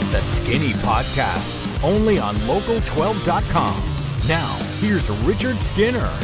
It's the Skinny Podcast, only on local12.com. Now, here's Richard Skinner.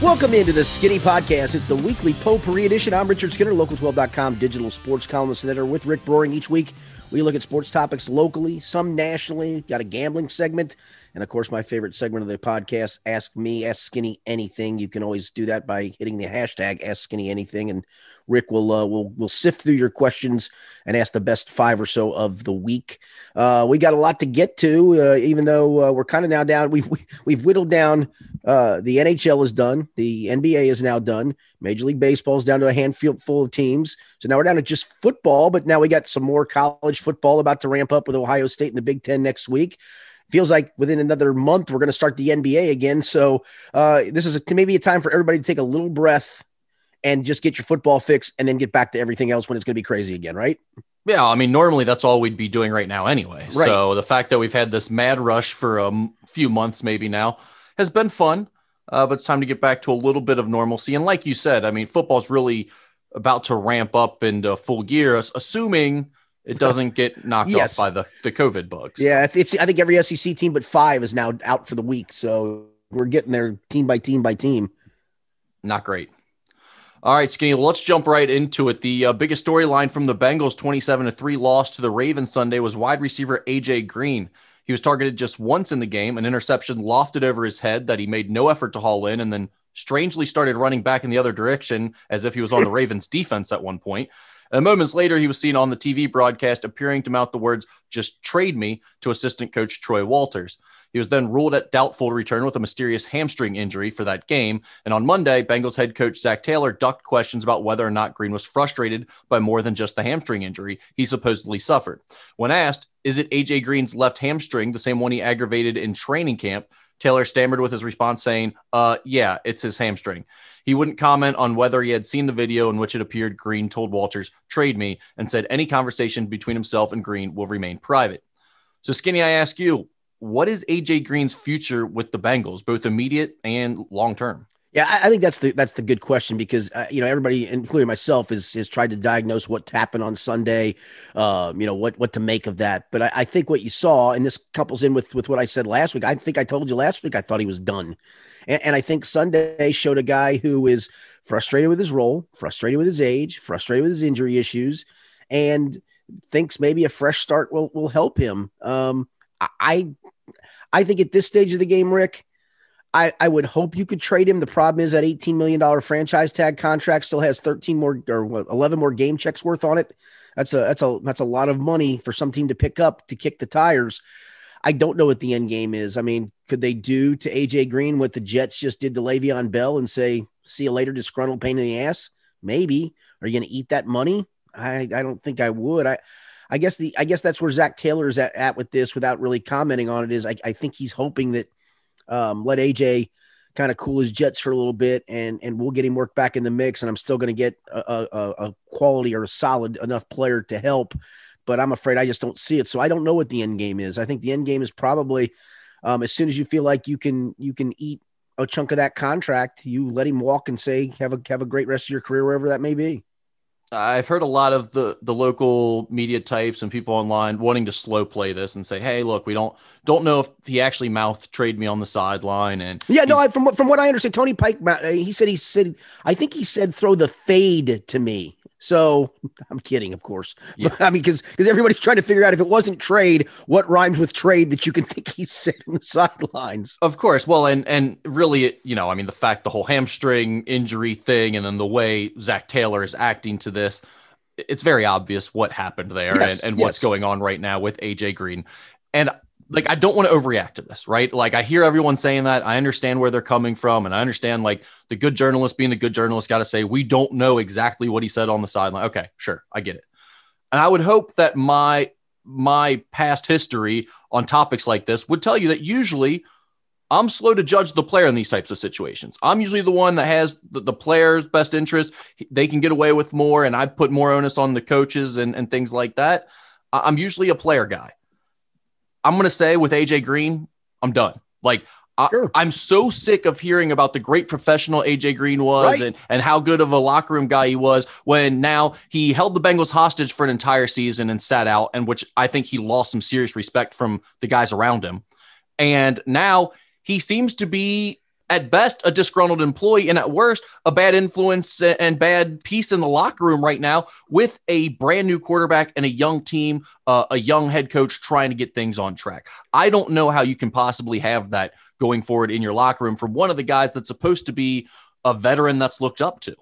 Welcome into the Skinny Podcast. It's the weekly potpourri edition. I'm Richard Skinner, local12.com digital sports columnist and editor with Rick Broering. Each week, we look at sports topics locally, some nationally, got a gambling segment, and of course, my favorite segment of the podcast, Ask Me, Ask Skinny Anything. You can always do that by hitting the hashtag Ask Skinny Anything, and Rick will uh, will will sift through your questions and ask the best five or so of the week. Uh, we got a lot to get to, uh, even though uh, we're kind of now down. We've we've whittled down. Uh, the NHL is done. The NBA is now done. Major League Baseball is down to a handful full of teams. So now we're down to just football. But now we got some more college football about to ramp up with Ohio State and the Big Ten next week feels like within another month we're going to start the NBA again. So uh, this is a, maybe a time for everybody to take a little breath and just get your football fix and then get back to everything else when it's going to be crazy again, right? Yeah, I mean, normally that's all we'd be doing right now anyway. Right. So the fact that we've had this mad rush for a few months, maybe now, has been fun. Uh, but it's time to get back to a little bit of normalcy. And like you said, I mean, football's really about to ramp up into full gear, assuming it doesn't get knocked yes. off by the, the COVID bugs. Yeah, it's I think every SEC team but five is now out for the week. So we're getting there team by team by team. Not great. All right, Skinny, let's jump right into it. The uh, biggest storyline from the Bengals 27 to 3 loss to the Ravens Sunday was wide receiver AJ Green. He was targeted just once in the game, an interception lofted over his head that he made no effort to haul in, and then strangely started running back in the other direction as if he was on the Ravens defense at one point. And moments later, he was seen on the TV broadcast appearing to mouth the words, just trade me, to assistant coach Troy Walters. He was then ruled at doubtful to return with a mysterious hamstring injury for that game. And on Monday, Bengals head coach Zac Taylor ducked questions about whether or not Green was frustrated by more than just the hamstring injury he supposedly suffered. When asked, is it AJ Green's left hamstring, the same one he aggravated in training camp? Taylor stammered with his response saying, uh, yeah, it's his hamstring. He wouldn't comment on whether he had seen the video in which it appeared Green told Walters, trade me, and said any conversation between himself and Green will remain private. So, Skinny, I ask you, what is AJ Green's future with the Bengals, both immediate and long term? Yeah, I, think that's the that's the good question because uh, you know everybody, including myself, is has tried to diagnose what happened on Sunday. Um, you know what what to make of that. But I, I, think what you saw, and this couples in with with what I said last week. I think I told you last week I thought he was done, and, and I think Sunday showed a guy who is frustrated with his role, frustrated with his age, frustrated with his injury issues, and thinks maybe a fresh start will will help him. Um, I I think at this stage of the game, Rick I, I would hope you could trade him. The problem is that $18 million franchise tag contract still has 13 more or 11 more game checks worth on it. That's a that's a that's a lot of money for some team to pick up to kick the tires. I don't know what the end game is. I mean, could they do to AJ Green what the Jets just did to Le'Veon Bell and say, see you later, disgruntled pain in the ass? Maybe. Are you going to eat that money? I, I don't think I would. I I guess the I guess that's where Zac Taylor is at, at with this without really commenting on it is I, I think he's hoping that – um, let AJ kind of cool his jets for a little bit, and and we'll get him work back in the mix. And I'm still going to get a, a, a, quality or a solid enough player to help. But I'm afraid I just don't see it. So I don't know what the end game is. I think the end game is probably um, as soon as you feel like you can you can eat a chunk of that contract, you let him walk and say have a have a great rest of your career wherever that may be. I've heard a lot of the the local media types and people online wanting to slow play this and say, "Hey, look, we don't don't know if he actually mouth trade me on the sideline." And yeah, no, I, from what from what I understand, Tony Pike, he said he said I think he said throw the fade to me. So I'm kidding, of course. Yeah. I mean, because because everybody's trying to figure out if it wasn't trade, what rhymes with trade that you can think he said on the sidelines. Of course. Well, and and really, you know, I mean, the fact the whole hamstring injury thing, and then the way Zac Taylor is acting to this, it's very obvious what happened there yes, and, and yes. what's going on right now with AJ Green. And like I don't want to overreact to this, right? Like I hear everyone saying that. I understand where they're coming from, and I understand like the good journalist being the good journalist got to say we don't know exactly what he said on the sideline. Okay, sure, I get it. And I would hope that my my past history on topics like this would tell you that usually I'm slow to judge the player in these types of situations. I'm usually the one that has the, the, player's best interest. They can get away with more, and I put more onus on the coaches and, and things like that. I'm usually a player guy. I'm going to say with AJ Green, I'm done. Like, Sure. I, am so sick of hearing about the great professional AJ Green was right. and, and how good of a locker room guy he was when now he held the Bengals hostage for an entire season and sat out, and which I think he lost some serious respect from the guys around him. And now he seems to be at best a disgruntled employee and at worst a bad influence and bad piece in the locker room right now with a brand new quarterback and a young team uh, a young head coach trying to get things on track. I don't know how you can possibly have that going forward in your locker room from one of the guys that's supposed to be a veteran that's looked up to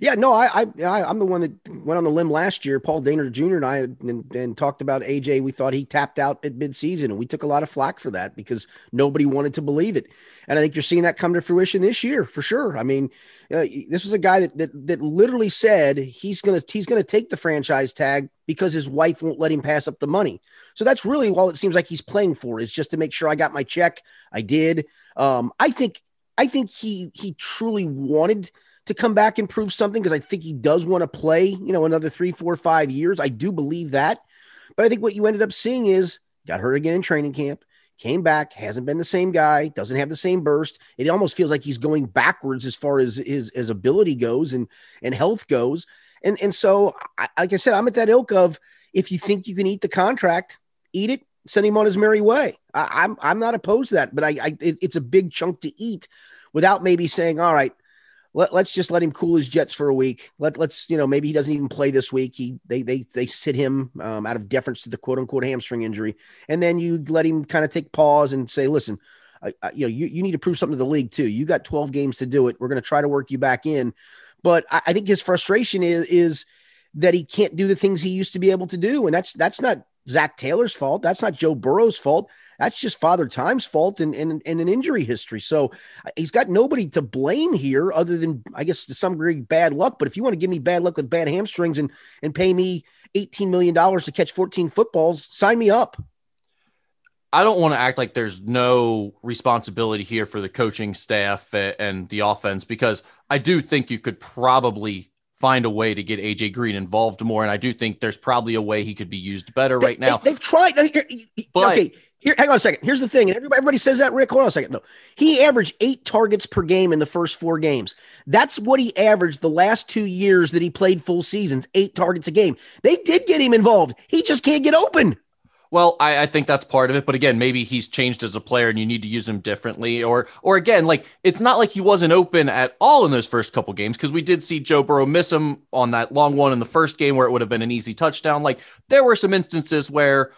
yeah, no, I, I, I'm the one that went on the limb last year. Paul Dehner Jr. and I and, and, talked about AJ. We thought he tapped out at midseason, and we took a lot of flack for that because nobody wanted to believe it. And I think you're seeing that come to fruition this year for sure. I mean, uh, this was a guy that, that that literally said he's gonna he's gonna take the franchise tag because his wife won't let him pass up the money. So that's really all it seems like he's playing for is just to make sure I got my check. I did. Um, I think I think he he truly wanted to come back and prove something because I think he does want to play, you know, another three, four, five years. I do believe that. But I think what you ended up seeing is got hurt again in training camp, came back, hasn't been the same guy, doesn't have the same burst. It almost feels like he's going backwards as far as his, his ability goes and, and health goes. And, and so, I, like I said, I'm at that ilk of if you think you can eat the contract, eat it, send him on his merry way. I, am I'm, I'm not opposed to that, but I, I it, it's a big chunk to eat without maybe saying, all right, let, us just let him cool his jets for a week. Let let's you know maybe he doesn't even play this week. He they they they sit him um, out of deference to the quote unquote hamstring injury, and then you let him kind of take pause and say, listen, you know you, you need to prove something to the league too. You got 12 games to do it. We're going to try to work you back in, but I, I think his frustration is is that he can't do the things he used to be able to do, and that's that's not Zac Taylor's fault. That's not Joe Burrow's fault. That's just Father Time's fault and, and, and an injury history. So uh, he's got nobody to blame here other than, I guess, to some degree, bad luck. But if you want to give me bad luck with bad hamstrings and, and pay me $18 million to catch 14 footballs, sign me up. I don't want to act like there's no responsibility here for the coaching staff and the offense because I do think you could probably find a way to get AJ Green involved more. And I do think there's probably a way he could be used better right now. They, have tried. But, okay, here, hang on a second. Here's the thing. Everybody, everybody says that, Rick. Hold on a second. No, he averaged eight targets per game in the first four games. That's what he averaged the last two years that he played full seasons, eight targets a game. They did get him involved. He just can't get open. Well, I, I, think that's part of it, but again, maybe he's changed as a player, and you need to use him differently. Or, or again, like it's not like he wasn't open at all in those first couple games because we did see Joe Burrow miss him on that long one in the first game where it would have been an easy touchdown. Like there were some instances where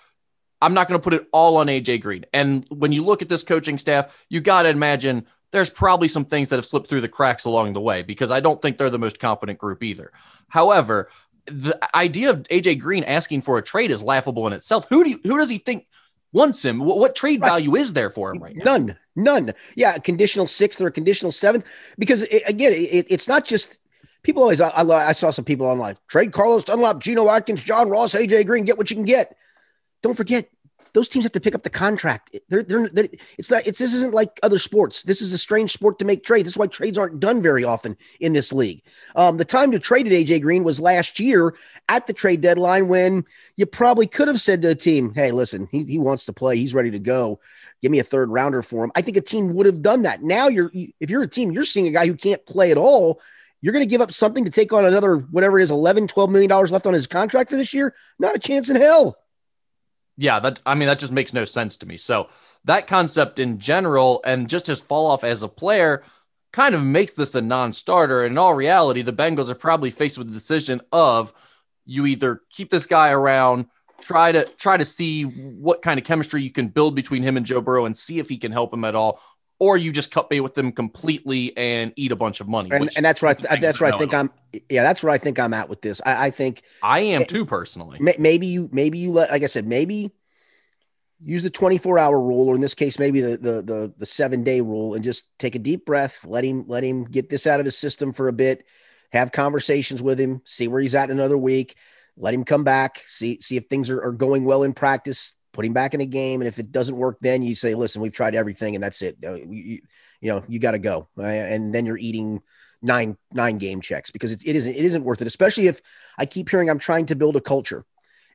I'm not going to put it all on AJ Green. And when you look at this coaching staff, you got to imagine there's probably some things that have slipped through the cracks along the way because I don't think they're the most competent group either. However, the idea of AJ Green asking for a trade is laughable in itself. Who do you, who does he think wants him? What, what trade right. value is there for him right now? None, none. Yeah, conditional sixth or a conditional seventh. Because it, again, it, it's not just people always. I, I, saw some people online trade Carlos Dunlap, Geno Atkins, John Ross, AJ Green, get what you can get. Don't forget those teams have to pick up the contract. They're, they're, they're, it's not, it's, this isn't like other sports. This is a strange sport to make trades. That's why trades aren't done very often in this league. Um, the time to trade AJ Green was last year at the trade deadline when you probably could have said to a team, Hey, listen, he, he wants to play. He's ready to go. Give me a third rounder for him. I think a team would have done that. Now you're, if you're a team, you're seeing a guy who can't play at all. You're going to give up something to take on another, whatever it is, 11, 12 million dollars left on his contract for this year. Not a chance in hell yeah, that I mean that just makes no sense to me. So that concept in general and just his fall off as a player kind of makes this a non-starter. In all reality, the Bengals are probably faced with the decision of you either keep this guy around, try to try to see what kind of chemistry you can build between him and Joe Burrow and see if he can help him at all, or you just cut bait with them completely and eat a bunch of money. And, and that's right. That's where I think I'm. Yeah, that's where I think I'm at with this. I, I think I am too personally. Maybe you, maybe you let, like I said, maybe use the 24 hour rule, or in this case, maybe the the the, the seven day rule, and just take a deep breath. Let him let him get this out of his system for a bit. Have conversations with him. See where he's at in another week. Let him come back. See see if things are, are going well in practice put him back in a game. And if it doesn't work, then you say, listen, we've tried everything and that's it. You, you know, you got to go. Uh, and then you're eating nine, nine game checks because it, it isn't, it isn't worth it. Especially if I keep hearing I'm trying to build a culture.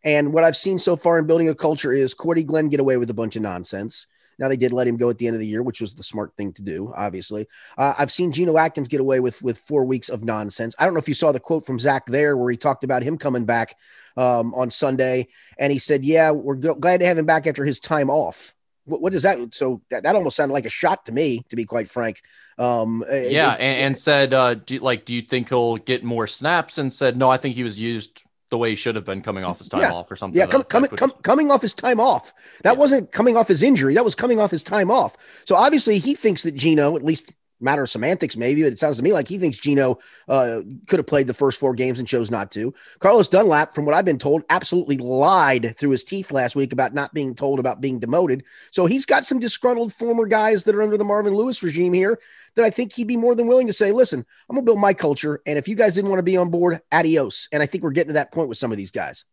And what I've seen so far in building a culture is Cordy Glenn get away with a bunch of nonsense. Now they did let him go at the end of the year, which was the smart thing to do. Obviously, uh, I've seen Geno Atkins get away with with four weeks of nonsense. I don't know if you saw the quote from Zac there, where he talked about him coming back um, on Sunday, and he said, "Yeah, we're g- glad to have him back after his time off." What, what does that? So that, that almost sounded like a shot to me, to be quite frank. Um, yeah, it, and, and, said, uh, do, like, do you think he'll get more snaps? And said, no, I think he was used the way he should have been coming off his time yeah. off or something. Yeah, com- coming com- coming off his time off. That yeah. wasn't coming off his injury. That was coming off his time off. So obviously he thinks that Geno, at least matter of semantics, maybe, but it sounds to me like he thinks Geno uh, could have played the first four games and chose not to. Carlos Dunlap, from what I've been told, absolutely lied through his teeth last week about not being told about being demoted. So he's got some disgruntled former guys that are under the Marvin Lewis regime here that I think he'd be more than willing to say, listen, I'm going to build my culture. And if you guys didn't want to be on board, adios. And I think we're getting to that point with some of these guys.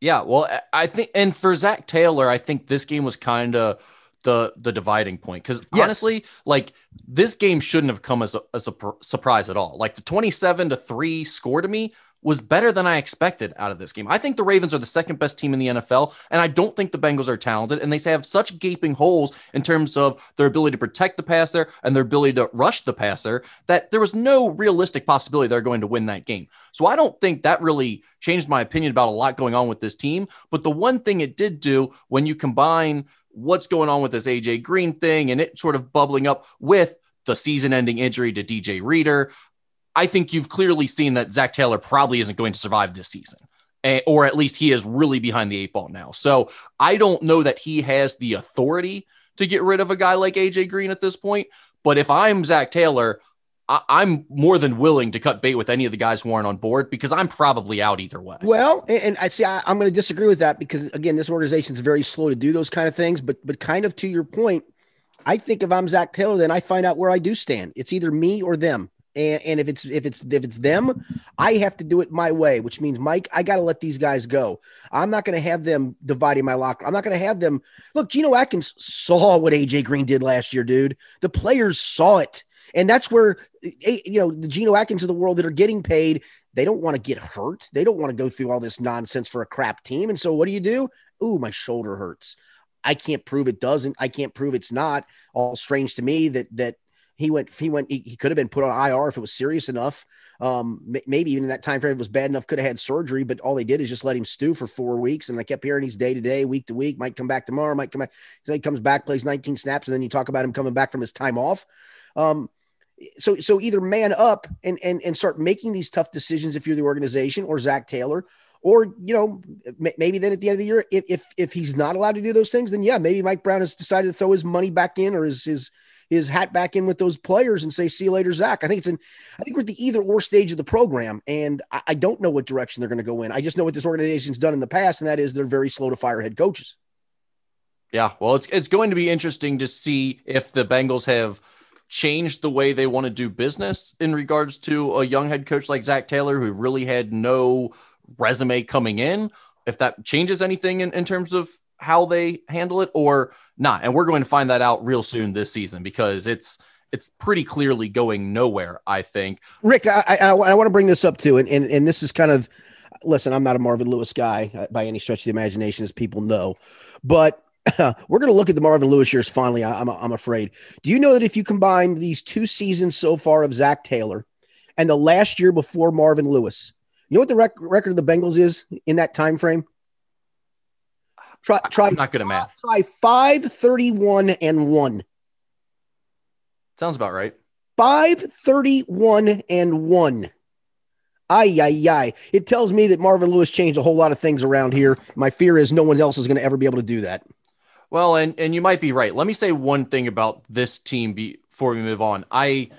Yeah. Well, I think, and for Zac Taylor, I think this game was kind of the the dividing point because yes. honestly like this game shouldn't have come as a, as a surprise at all like the 27 to 3 score to me was better than I expected out of this game. I think the Ravens are the second best team in the NFL, and I don't think the Bengals are talented. And they have such gaping holes in terms of their ability to protect the passer and their ability to rush the passer that there was no realistic possibility they're going to win that game. So I don't think that really changed my opinion about a lot going on with this team. But the one thing it did do when you combine what's going on with this AJ Green thing and it sort of bubbling up with the season ending injury to DJ Reader, I think you've clearly seen that Zac Taylor probably isn't going to survive this season. Eh, or at least he is really behind the eight ball now. So I don't know that he has the authority to get rid of a guy like AJ Green at this point. But if I'm Zac Taylor, I- am more than willing to cut bait with any of the guys who aren't on board because I'm probably out either way. Well, and I see I, am going to disagree with that because again, this organization is very slow to do those kind of things. But but kind of to your point, I think if I'm Zac Taylor, then I find out where I do stand. It's either me or them. And, and if it's if it's if it's them, I have to do it my way, which means Mike, I got to let these guys go. I'm not going to have them dividing my locker. I'm not going to have them look. Geno Atkins saw what AJ Green did last year, dude. The players saw it, and that's where eh, you know the Geno Atkins of the world that are getting paid. They don't want to get hurt. They don't want to go through all this nonsense for a crap team. And so what do you do? Ooh, my shoulder hurts. I can't prove it doesn't. I can't prove it's not. All strange to me that that he went. He went. He, could have been put on IR if it was serious enough. Um, maybe even in that time frame, it was bad enough. Could have had surgery, but all they did is just let him stew for four weeks. And I kept hearing he's day to day, week to week. Might come back tomorrow. Might come back. So he comes back, plays 19 snaps, and then you talk about him coming back from his time off. Um, so so either man up and and and start making these tough decisions if you're the organization or Zac Taylor, or you know maybe then at the end of the year if if if he's not allowed to do those things, then yeah, maybe Mike Brown has decided to throw his money back in or his his his hat back in with those players and say, see you later, zac I think it's in, I think we're at the either or stage of the program. And I, I don't know what direction they're going to go in. I just know what this organization's done in the past, and that is they're very slow to fire head coaches. Yeah. Well, it's, it's going to be interesting to see if the Bengals have changed the way they want to do business in regards to a young head coach like Zac Taylor, who really had no resume coming in. If that changes anything in, in terms of how they handle it or not. And we're going to find that out real soon this season because it's it's pretty clearly going nowhere. I think. Rick, I, I, I want to bring this up too, and, and and this is kind of listen. I'm not a Marvin Lewis guy uh, by any stretch of the imagination, as people know, but. we're going to look at the Marvin Lewis years finally. I, I'm, I'm afraid. Do you know that if you combine these two seasons so far of Zac Taylor and the last year before Marvin Lewis, you know what the rec- record of the Bengals is in that time frame? Try, try. I'm not good at math. Try five thirty-one and one. Sounds about right. Five thirty-one and one. Ay, ay, ay. It tells me that Marvin Lewis changed a whole lot of things around here. My fear is no one else is going to ever be able to do that. Well, and and you might be right. Let me say one thing about this team before we move on. I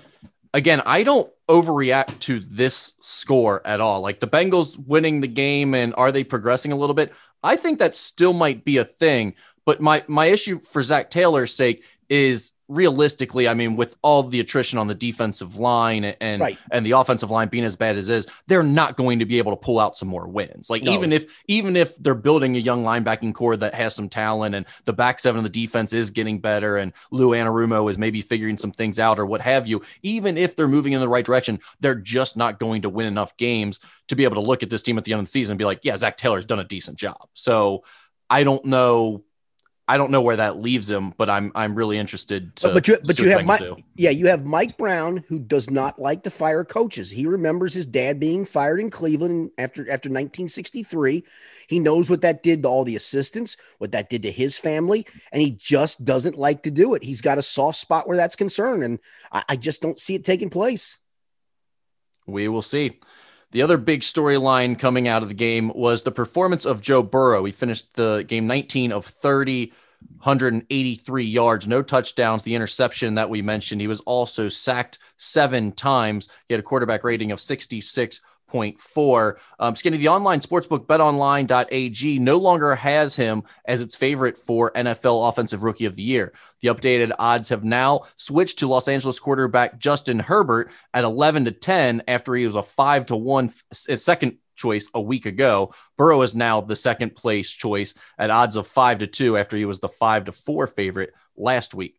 again, I don't overreact to this score at all. Like the Bengals winning the game and are they progressing a little bit? I think that still might be a thing. But my my issue for Zac Taylor's sake is realistically, I mean, with all the attrition on the defensive line and right. and the offensive line being as bad as is, they're not going to be able to pull out some more wins. Like no. even if even if they're building a young linebacking core that has some talent and the back seven of the defense is getting better and Lou Anarumo is maybe figuring some things out or what have you, even if they're moving in the right direction, they're just not going to win enough games to be able to look at this team at the end of the season and be like, yeah, Zac Taylor's done a decent job. So I don't know I don't know where that leaves him, but I'm I'm really interested to. But, but you, but you have Mike, yeah, you have Mike Brown who does not like to fire coaches. He remembers his dad being fired in Cleveland after after 1963. He knows what that did to all the assistants, what that did to his family, and he just doesn't like to do it. He's got a soft spot where that's concerned, and I, I just don't see it taking place. We will see. The other big storyline coming out of the game was the performance of Joe Burrow. He finished the game 19 of 30, 183 yards, no touchdowns. The interception that we mentioned, he was also sacked seven times. He had a quarterback rating of 66 0.4. Um, Skinny, the online sportsbook betonline.ag no longer has him as its favorite for NFL Offensive Rookie of the Year. The updated odds have now switched to Los Angeles quarterback Justin Herbert at 11 to 10 after he was a 5 to 1 second choice a week ago. Burrow is now the second place choice at odds of 5 to 2 after he was the 5 to 4 favorite last week.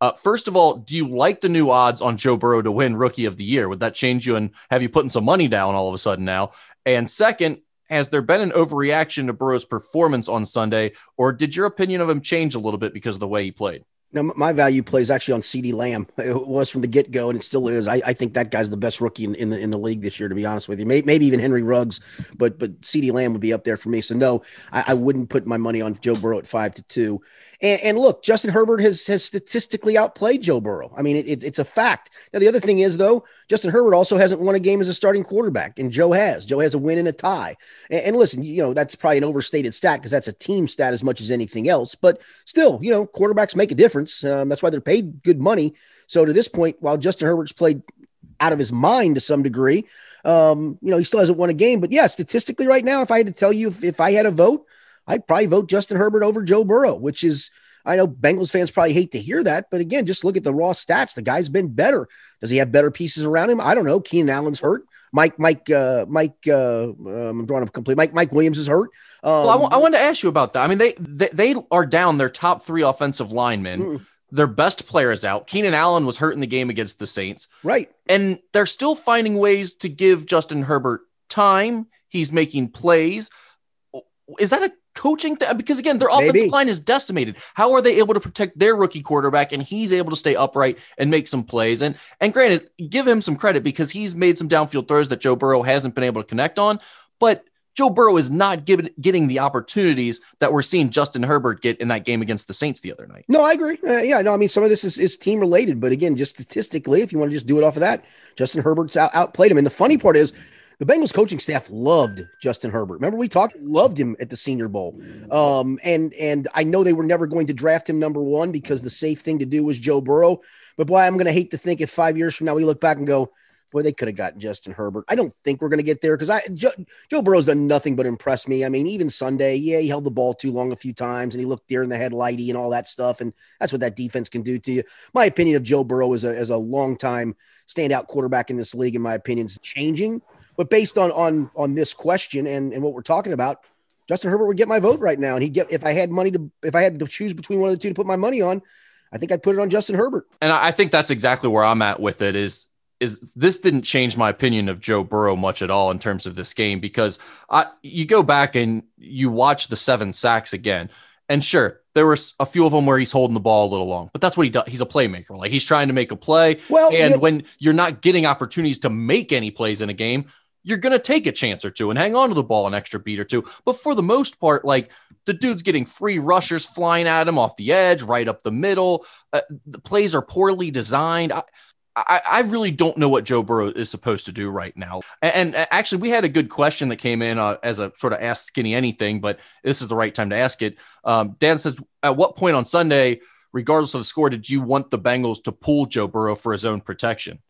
Uh, first of all, do you like the new odds on Joe Burrow to win Rookie of the Year? Would that change you and have you putting some money down all of a sudden now? And second, has there been an overreaction to Burrow's performance on Sunday, or did your opinion of him change a little bit because of the way he played? Now, my value plays actually on CeeDee Lamb. It was from the get go, and it still is. I, I, think that guy's the best rookie in, in, the in the league this year. To be honest with you, maybe, maybe even Henry Ruggs, but but CeeDee Lamb would be up there for me. So no, I, I wouldn't put my money on Joe Burrow at five to two. And, and, look, Justin Herbert has has statistically outplayed Joe Burrow. I mean, it, it, it's a fact. Now, the other thing is, though, Justin Herbert also hasn't won a game as a starting quarterback, and Joe has. Joe has a win and a tie. And, and listen, you know, that's probably an overstated stat because that's a team stat as much as anything else. But still, you know, quarterbacks make a difference. Um, that's why they're paid good money. So to this point, while Justin Herbert's played out of his mind to some degree, um, you know, he still hasn't won a game. But yeah, statistically, right now, if I had to tell you if, if I had a vote, I'd probably vote Justin Herbert over Joe Burrow, which is, I know Bengals fans probably hate to hear that, but again, just look at the raw stats. The guy's been better. Does he have better pieces around him? I don't know. Keenan Allen's hurt. Mike, Mike, uh, Mike, uh, um, I'm drawing up complete. Mike, Mike Williams is hurt. Um, well, I, w- I wanted to ask you about that. I mean, they, they, they are down their top three offensive linemen. Mm. Their best player is out. Keenan Allen was hurt in the game against the Saints. Right. And they're still finding ways to give Justin Herbert time. He's making plays. Is that a coaching th- because again their Maybe. offensive line is decimated how are they able to protect their rookie quarterback and he's able to stay upright and make some plays and and granted give him some credit because he's made some downfield throws that Joe Burrow hasn't been able to connect on but Joe Burrow is not given, getting the opportunities that we're seeing Justin Herbert get in that game against the Saints the other night. No, I agree. Uh, yeah, no, I mean, some of this is, is team related, but again, just statistically, if you want to just do it off of that, Justin Herbert's out, outplayed him. And the funny part is, the Bengals coaching staff loved Justin Herbert. Remember we talked loved him at the Senior Bowl. Um, and and I know they were never going to draft him number one because the safe thing to do was Joe Burrow. But boy, I'm going to hate to think if five years from now we look back and go, boy, they could have gotten Justin Herbert. I don't think we're going to get there because I Joe, Joe Burrow's done nothing but impress me. I mean, even Sunday, yeah, he held the ball too long a few times and he looked deer in the headlighty and all that stuff. And that's what that defense can do to you. My opinion of Joe Burrow as a as a standout quarterback in this league, in my opinion, is changing. But based on on on this question and and what we're talking about, Justin Herbert would get my vote right now, and he'd get if I had money to if I had to choose between one of the two to put my money on, I think I'd put it on Justin Herbert. And I think that's exactly where I'm at with it. Is is this didn't change my opinion of Joe Burrow much at all in terms of this game because I you go back and you watch the seven sacks again, and sure there were a few of them where he's holding the ball a little long, but that's what he does. He's a playmaker. Like he's trying to make a play. Well, and yeah. when you're not getting opportunities to make any plays in a game, you're going to take a chance or two and hang on to the ball an extra beat or two. But for the most part, like the dude's getting free rushers flying at him off the edge, right up the middle. Uh, the plays are poorly designed. I, I, I, really don't know what Joe Burrow is supposed to do right now. And, and actually, we had a good question that came in uh, as a sort of ask Skinny anything, but this is the right time to ask it. Um, Dan says, At what point on Sunday, regardless of the score, did you want the Bengals to pull Joe Burrow for his own protection?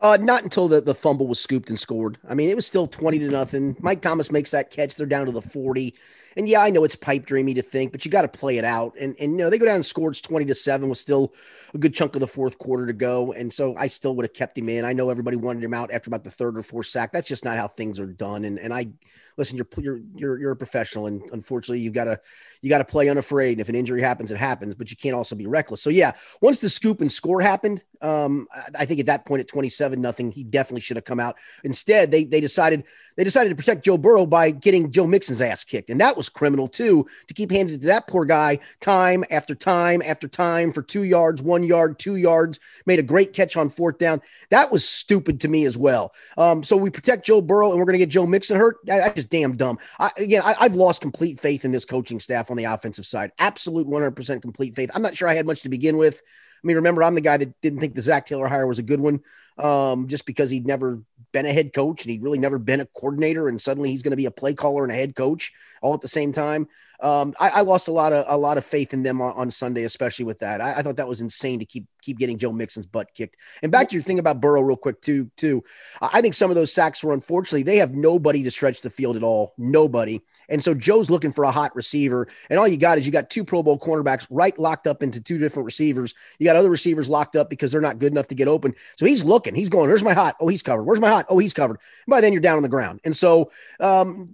Uh, not until the, the fumble was scooped and scored. I mean, it was still 20 to nothing. Mike Thomas makes that catch. They're down to the 40. And yeah, I know it's pipe dreamy to think, but you got to play it out. And, and, you know, they go down and scored 20 to 7 with still a good chunk of the fourth quarter to go. And so I still would have kept him in. I know everybody wanted him out after about the third or fourth sack. That's just not how things are done. And, and I, listen, you're, you're, you're, you're a professional. And unfortunately, you've got to, you got to play unafraid. And if an injury happens, it happens, but you can't also be reckless. So yeah, once the scoop and score happened, um, I think at that point at 27, nothing. He definitely should have come out. Instead, they they decided they decided to protect Joe Burrow by getting Joe Mixon's ass kicked, and that was criminal too. To keep handing to that poor guy time after time after time for two yards, one yard, two yards, made a great catch on fourth down. That was stupid to me as well. Um, so we protect Joe Burrow, and we're going to get Joe Mixon hurt. That's just damn dumb. I, again, I, I've lost complete faith in this coaching staff on the offensive side. Absolute 100% complete faith. I'm not sure I had much to begin with. I mean, remember, I'm the guy that didn't think the Zac Taylor hire was a good one, um, just because he'd never been a head coach and he'd really never been a coordinator, and suddenly he's going to be a play caller and a head coach all at the same time. Um, I, I, lost a lot of a lot of faith in them on, on Sunday, especially with that. I, I, thought that was insane to keep keep getting Joe Mixon's butt kicked. And back to your thing about Burrow, real quick, too. Too, I think some of those sacks were unfortunately they have nobody to stretch the field at all, nobody. And so Joe's looking for a hot receiver. And all you got is you got two Pro Bowl cornerbacks right locked up into two different receivers. You got other receivers locked up because they're not good enough to get open. So he's looking. He's going, Where's my hot? Oh, he's covered. Where's my hot? Oh, he's covered. And by then you're down on the ground. And so um,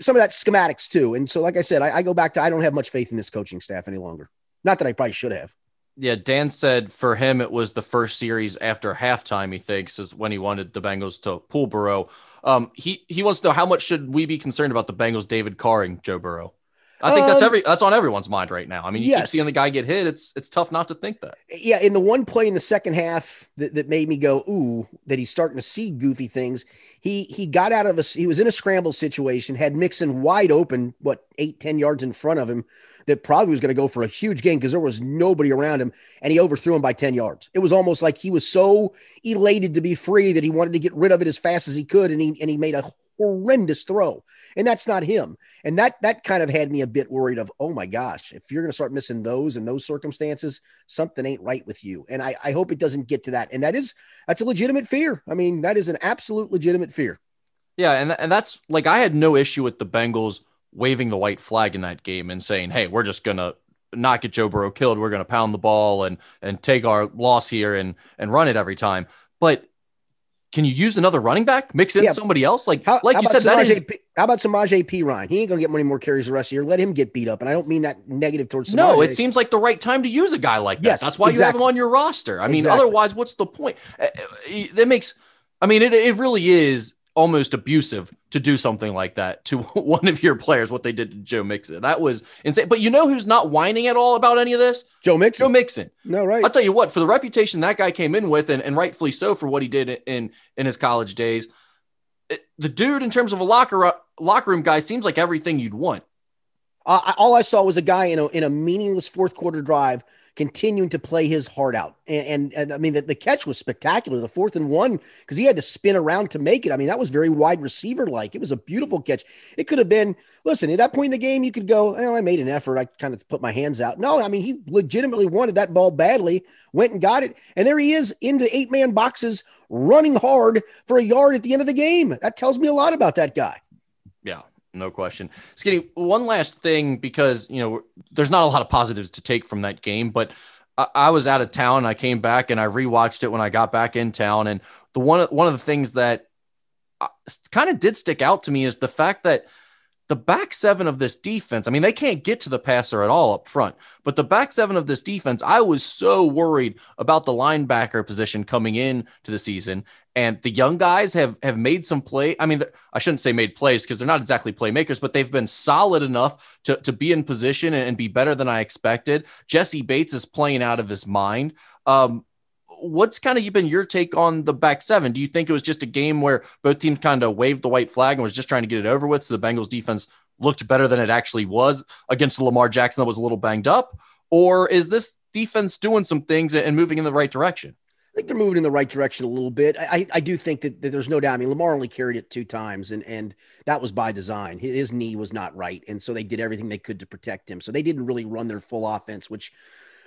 some of that schematics too. And so, like I said, I, I go back to I don't have much faith in this coaching staff any longer. Not that I probably should have. Yeah, Dan said for him it was the first series after halftime. He thinks is when he wanted the Bengals to pull Burrow. Um, he he wants to know how much should we be concerned about the Bengals David Carring Joe Burrow. I think um, that's every that's on everyone's mind right now. I mean, you yes. keep seeing the guy get hit. It's it's tough not to think that. Yeah, in the one play in the second half that, that made me go, ooh, that he's starting to see goofy things. He he got out of a he was in a scramble situation, had Mixon wide open, what eight, ten yards in front of him that probably was going to go for a huge gain because there was nobody around him and he overthrew him by 10 yards. It was almost like he was so elated to be free that he wanted to get rid of it as fast as he could and he and he made a horrendous throw. And that's not him. And that that kind of had me a bit worried of, oh my gosh, if you're going to start missing those in those circumstances, something ain't right with you. And I, I hope it doesn't get to that. And that is that's a legitimate fear. I mean, that is an absolute legitimate fear. Yeah, and and that's like I had no issue with the Bengals waving the white flag in that game and saying, "Hey, we're just gonna not get Joe Burrow killed. We're gonna pound the ball and and take our loss here and and run it every time." But can you use another running back? Mix in yeah. somebody else? Like how, like how you said, Samaje that is. P, how about Samaj P. Ryan? He ain't gonna get many more carries the rest of the year. Let him get beat up. And I don't mean that negative towards. Samaje. No, it seems like the right time to use a guy like that. Yes, That's why exactly. you have him on your roster. I mean, exactly. otherwise, what's the point? Uh, uh, that makes. I mean, it it really is almost abusive to do something like that to one of your players, what they did to Joe Mixon. That was insane. But you know who's not whining at all about any of this? Joe Mixon. Joe Mixon. No, right. I'll tell you what, for the reputation that guy came in with, and, and rightfully so for what he did in in his college days, it, the dude, in terms of a locker locker room guy, seems like everything you'd want. Uh, all I saw was a guy in a in a meaningless fourth quarter drive continuing to play his heart out. And, and, and I mean, the, the, catch was spectacular. The fourth and one, because he had to spin around to make it. I mean, that was very wide receiver like. It was a beautiful catch. It could have been, listen, at that point in the game, you could go, well, I made an effort. I kind of put my hands out. No, I mean, he legitimately wanted that ball badly, went and got it. And there he is into eight man boxes running hard for a yard at the end of the game. That tells me a lot about that guy. No question. Skinny, one last thing because you know there's not a lot of positives to take from that game, but I, I was out of town. I came back and I rewatched it when I got back in town, and the one one of the things that uh, kind of did stick out to me is the fact that the back seven of this defense, I mean, they can't get to the passer at all up front, but the back seven of this defense, I was so worried about the linebacker position coming in to the season. And the young guys have have made some play. I mean, I shouldn't say made plays because they're not exactly playmakers, but they've been solid enough to, to be in position and be better than I expected. Jessie Bates is playing out of his mind. Um, what's kind of been your take on the back seven? Do you think it was just a game where both teams kind of waved the white flag and was just trying to get it over with? So the Bengals defense looked better than it actually was against Lamar Jackson that was a little banged up? Or is this defense doing some things and moving in the right direction? I think they're moving in the right direction a little bit. I, I do think that, that, there's no doubt. I mean, Lamar only carried it two times, and and that was by design. His knee was not right, and so they did everything they could to protect him. So they didn't really run their full offense, which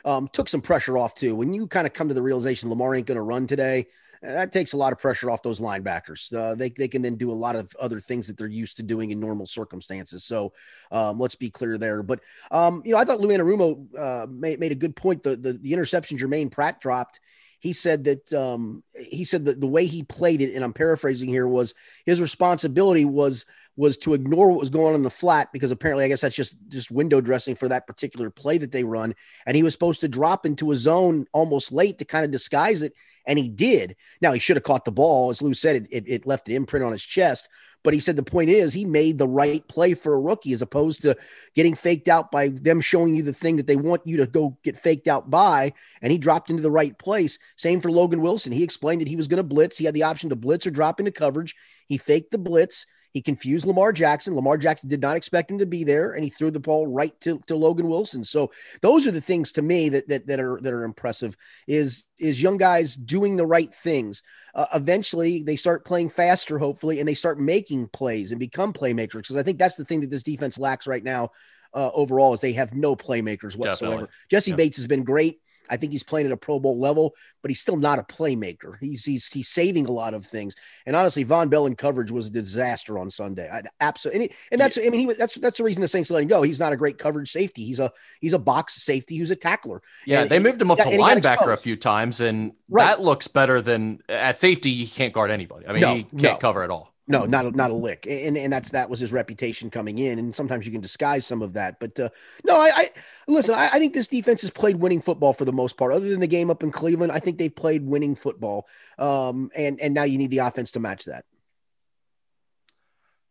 um, took some pressure off too. When you kind of come to the realization Lamar ain't going to run today, uh, that takes a lot of pressure off those linebackers. Uh, they, they can then do a lot of other things that they're used to doing in normal circumstances. So um, let's be clear there. But, um, you know, I thought Lou Anarumo uh, made, made a good point. The, the, the interception Germaine Pratt dropped, he said that um, he said that the way he played it, and I'm paraphrasing here, was his responsibility was was to ignore what was going on in the flat because apparently I guess that's just just window dressing for that particular play that they run and he was supposed to drop into a zone almost late to kind of disguise it and he did. Now he should have caught the ball as Lou said it, it, it left an imprint on his chest, but he said the point is he made the right play for a rookie as opposed to getting faked out by them showing you the thing that they want you to go get faked out by and he dropped into the right place. Same for Logan Wilson. He explained that he was going to blitz. He had the option to blitz or drop into coverage. He faked the blitz he confused Lamar Jackson. Lamar Jackson did not expect him to be there, and he threw the ball right to, to Logan Wilson. So those are the things to me that that, that are that are impressive. Is is young guys doing the right things. Uh, eventually, they start playing faster, hopefully, and they start making plays and become playmakers. Because I think that's the thing that this defense lacks right now. Uh, overall, is they have no playmakers whatsoever. Definitely. Jessie Yeah. Bates has been great. I think he's playing at a Pro Bowl level, but he's still not a playmaker. He's he's he's saving a lot of things. And honestly, Vonn Bell in coverage was a disaster on Sunday. I, absolutely, and, and that's I mean he was, that's that's the reason the Saints let him go. He's not a great coverage safety. He's a he's a box safety who's a tackler. Yeah, And they moved him up to and he got linebacker a few times, and Right. that looks better than at safety. He can't guard anybody. I mean, No, he can't no. cover at all. No, not a, not a lick, and and that's that was his reputation coming in, and sometimes you can disguise some of that. But uh, no, I, I listen. I, I think this defense has played winning football for the most part, other than the game up in Cleveland. I think they've played winning football, um, and and now you need the offense to match that.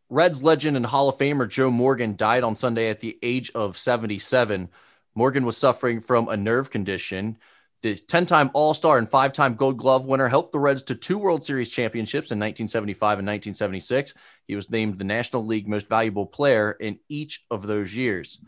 Reds legend and Hall of Famer Joe Morgan died on Sunday at the age of 77. Morgan was suffering from a nerve condition. The 10 time All Star and five time Gold Glove winner helped the Reds to two World Series championships in 1975 and 1976. He was named the National League Most Valuable Player in each of those years.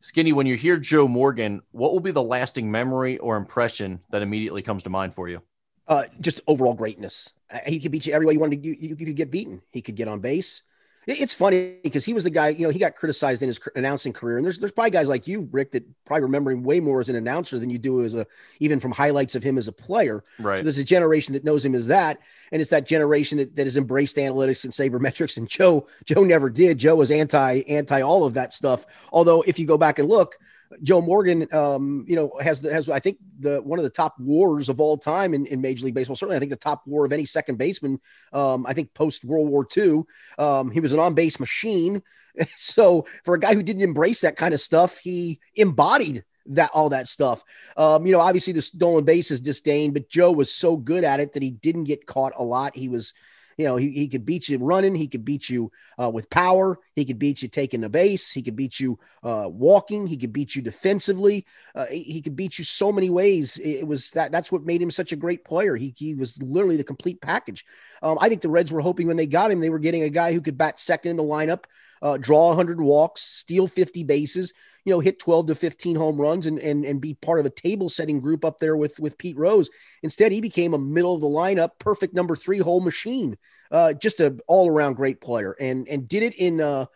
Skinny, when you hear Joe Morgan, what will be the lasting memory or impression that immediately comes to mind for you? Uh, just overall greatness. Uh, He could beat you every way you wanted. To, you, you, you could get beaten. He could get on base. It- It's funny because he was the guy. You know, he got criticized in his announcing career, and there's there's probably guys like you, Rick, that probably remember him way more as an announcer than you do as a even from highlights of him as a player. Right. So there's a generation that knows him as that, and it's that generation that, that has embraced analytics and sabermetrics. And Joe, Joe never did. Joe was anti anti all of that stuff. Although if you go back and look, Joe Morgan, um, you know, has the has I think the one of the top wars of all time in, in Major League Baseball. Certainly, I think the top war of any second baseman. Um, I think post World War II, um, he was an on base machine. So for a guy who didn't embrace that kind of stuff, he embodied that all that stuff. Um, you know, obviously the stolen base is disdained, but Joe was so good at it that he didn't get caught a lot. He was, you know, he, he could beat you running, he could beat you uh, with power, he could beat you taking the base, he could beat you uh, walking, he could beat you defensively, uh, he, he could beat you so many ways. It, it was that that's what made him such a great player. He he was literally the complete package. Um, I think the Reds were hoping when they got him, they were getting a guy who could bat second in the lineup, uh, draw 100 walks, steal 50 bases, you know, hit 12 to 15 home runs and, and, and be part of a table setting group up there with, with Pete Rose. Instead, he became a middle of the lineup, perfect number three hole machine. Uh, just a all around great player and, and did it in, uh,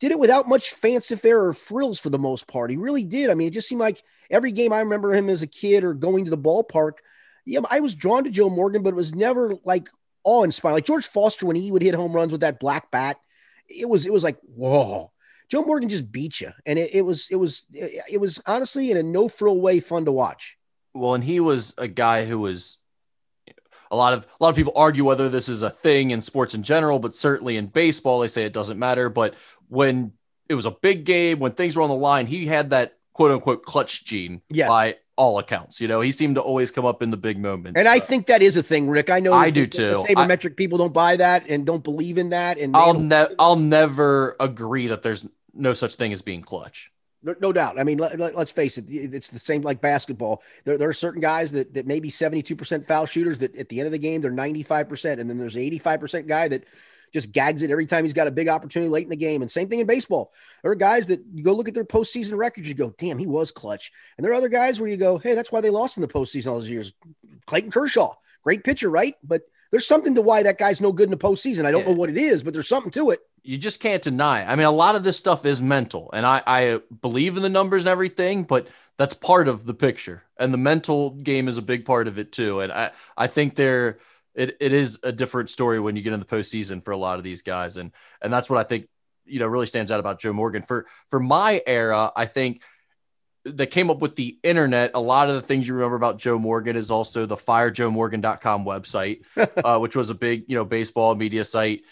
did it without much fanfare or frills for the most part. He really did. I mean, it just seemed like every game I remember him as a kid or going to the ballpark. Yeah, I was drawn to Joe Morgan, but it was never like awe inspiring. Like George Foster, when he would hit home runs with that black bat, it was it was like whoa. Joe Morgan just beat you, and it, it was it was it was honestly in a no frill way fun to watch. Well, and he was a guy who was a lot of a lot of people argue whether this is a thing in sports in general, but certainly in baseball they say it doesn't matter. But when it was a big game, when things were on the line, he had that quote unquote clutch gene Yes. by all accounts. You know, he seemed to always come up in the big moments. And I Uh, think that is a thing, Rick. I know I do the- the too. sabermetric people don't buy that and don't believe in that. And I'll man, ne- I'll never agree that there's no such thing as being clutch. No, no doubt. I mean, let, us face it. It's the same like basketball. There, there are certain guys that, that may be 72% foul shooters that at the end of the game, they're 95%. And then there's an 85% guy that just gags it every time he's got a big opportunity late in the game. And same thing in baseball. There are guys that you go look at their postseason records, you go, damn, he was clutch. And there are other guys where you go, hey, that's why they lost in the postseason all those years. Clayton Kershaw, great pitcher, right? But there's something to why that guy's no good in the postseason. I don't Yeah. know what it is, but there's something to it. you just can't deny. I mean, a lot of this stuff is mental, and I, I believe in the numbers and everything, but that's part of the picture, and the mental game is a big part of it too. And I, I think there, it, it is a different story when you get in the postseason for a lot of these guys, and and that's what I think you know really stands out about Joe Morgan. For for my era, I think that came up with the internet. A lot of the things you remember about Joe Morgan is also the firejoemorgan.com website, uh, which was a big, you know, baseball media site.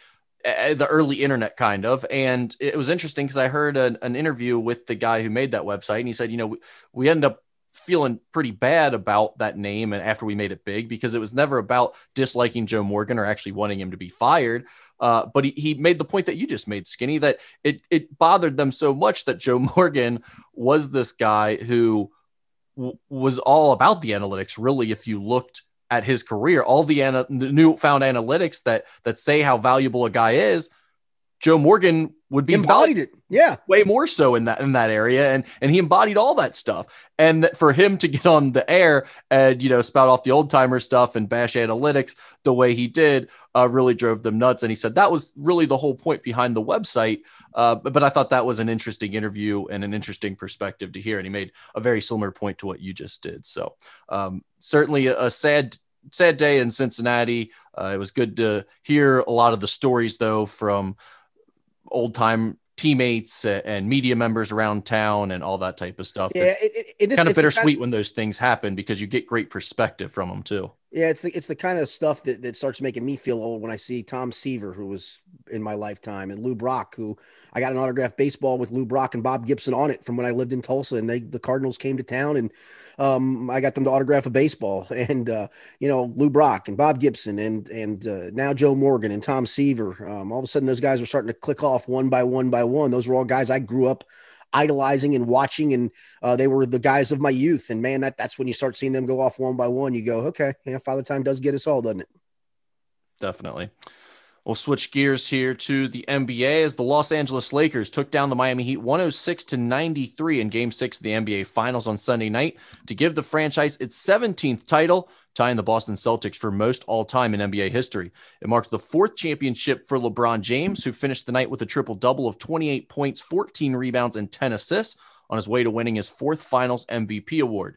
uh, the early internet kind of and it was interesting because i heard an, an, interview with the guy who made that website and he said you know we, we ended up feeling pretty bad about that name and after we made it big because it was never about disliking joe morgan or actually wanting him to be fired uh, but he, he made the point that you just made skinny that it, it bothered them so much that joe morgan was this guy who w- was all about the analytics really if you looked at his career. All the, ana- the newfound analytics that that say how valuable a guy is, Joe Morgan would be embodied it. Yeah. Way more so in that in that area. And and he embodied all that stuff. And for him to get on the air and you know spout off the old timer stuff and bash analytics the way he did uh, really drove them nuts. And he said that was really the whole point behind the website. Uh, but I thought that was an interesting interview and an interesting perspective to hear. And he made a very similar point to what you just did. So um, certainly a, a sad sad day in Cincinnati. Uh, it was good to hear a lot of the stories though from old time teammates and media members around town and all that type of stuff. Yeah, it, it, it, kind of bittersweet kind of, when those things happen because you get great perspective from them too. Yeah, it's the, it's the kind of stuff that, that starts making me feel old when I see Tom Seaver, who was in my lifetime, and Lou Brock, who I got an autographed baseball with Lou Brock and Bob Gibson on it from when I lived in Tulsa, and they the Cardinals came to town, and um, I got them to autograph a baseball, and uh, you know Lou Brock and Bob Gibson, and and uh, now Joe Morgan and Tom Seaver. Um, all of a sudden, those guys were starting to click off one by one by one. Those were all guys I grew up idolizing and watching, and uh, they were the guys of my youth. And man, that that's when you start seeing them go off one by one. You go, okay, yeah, Father Time does get us all, doesn't it? Definitely. We'll switch gears here to the NBA as the Los Angeles Lakers took down the Miami Heat 106 to 93 in game six of the NBA Finals on Sunday night to give the franchise its 17th title, tying the Boston Celtics for most all time in NBA history. It marked the fourth championship for LeBron James, who finished the night with a triple double of 28 points, 14 rebounds, and 10 assists on his way to winning his fourth Finals MVP award.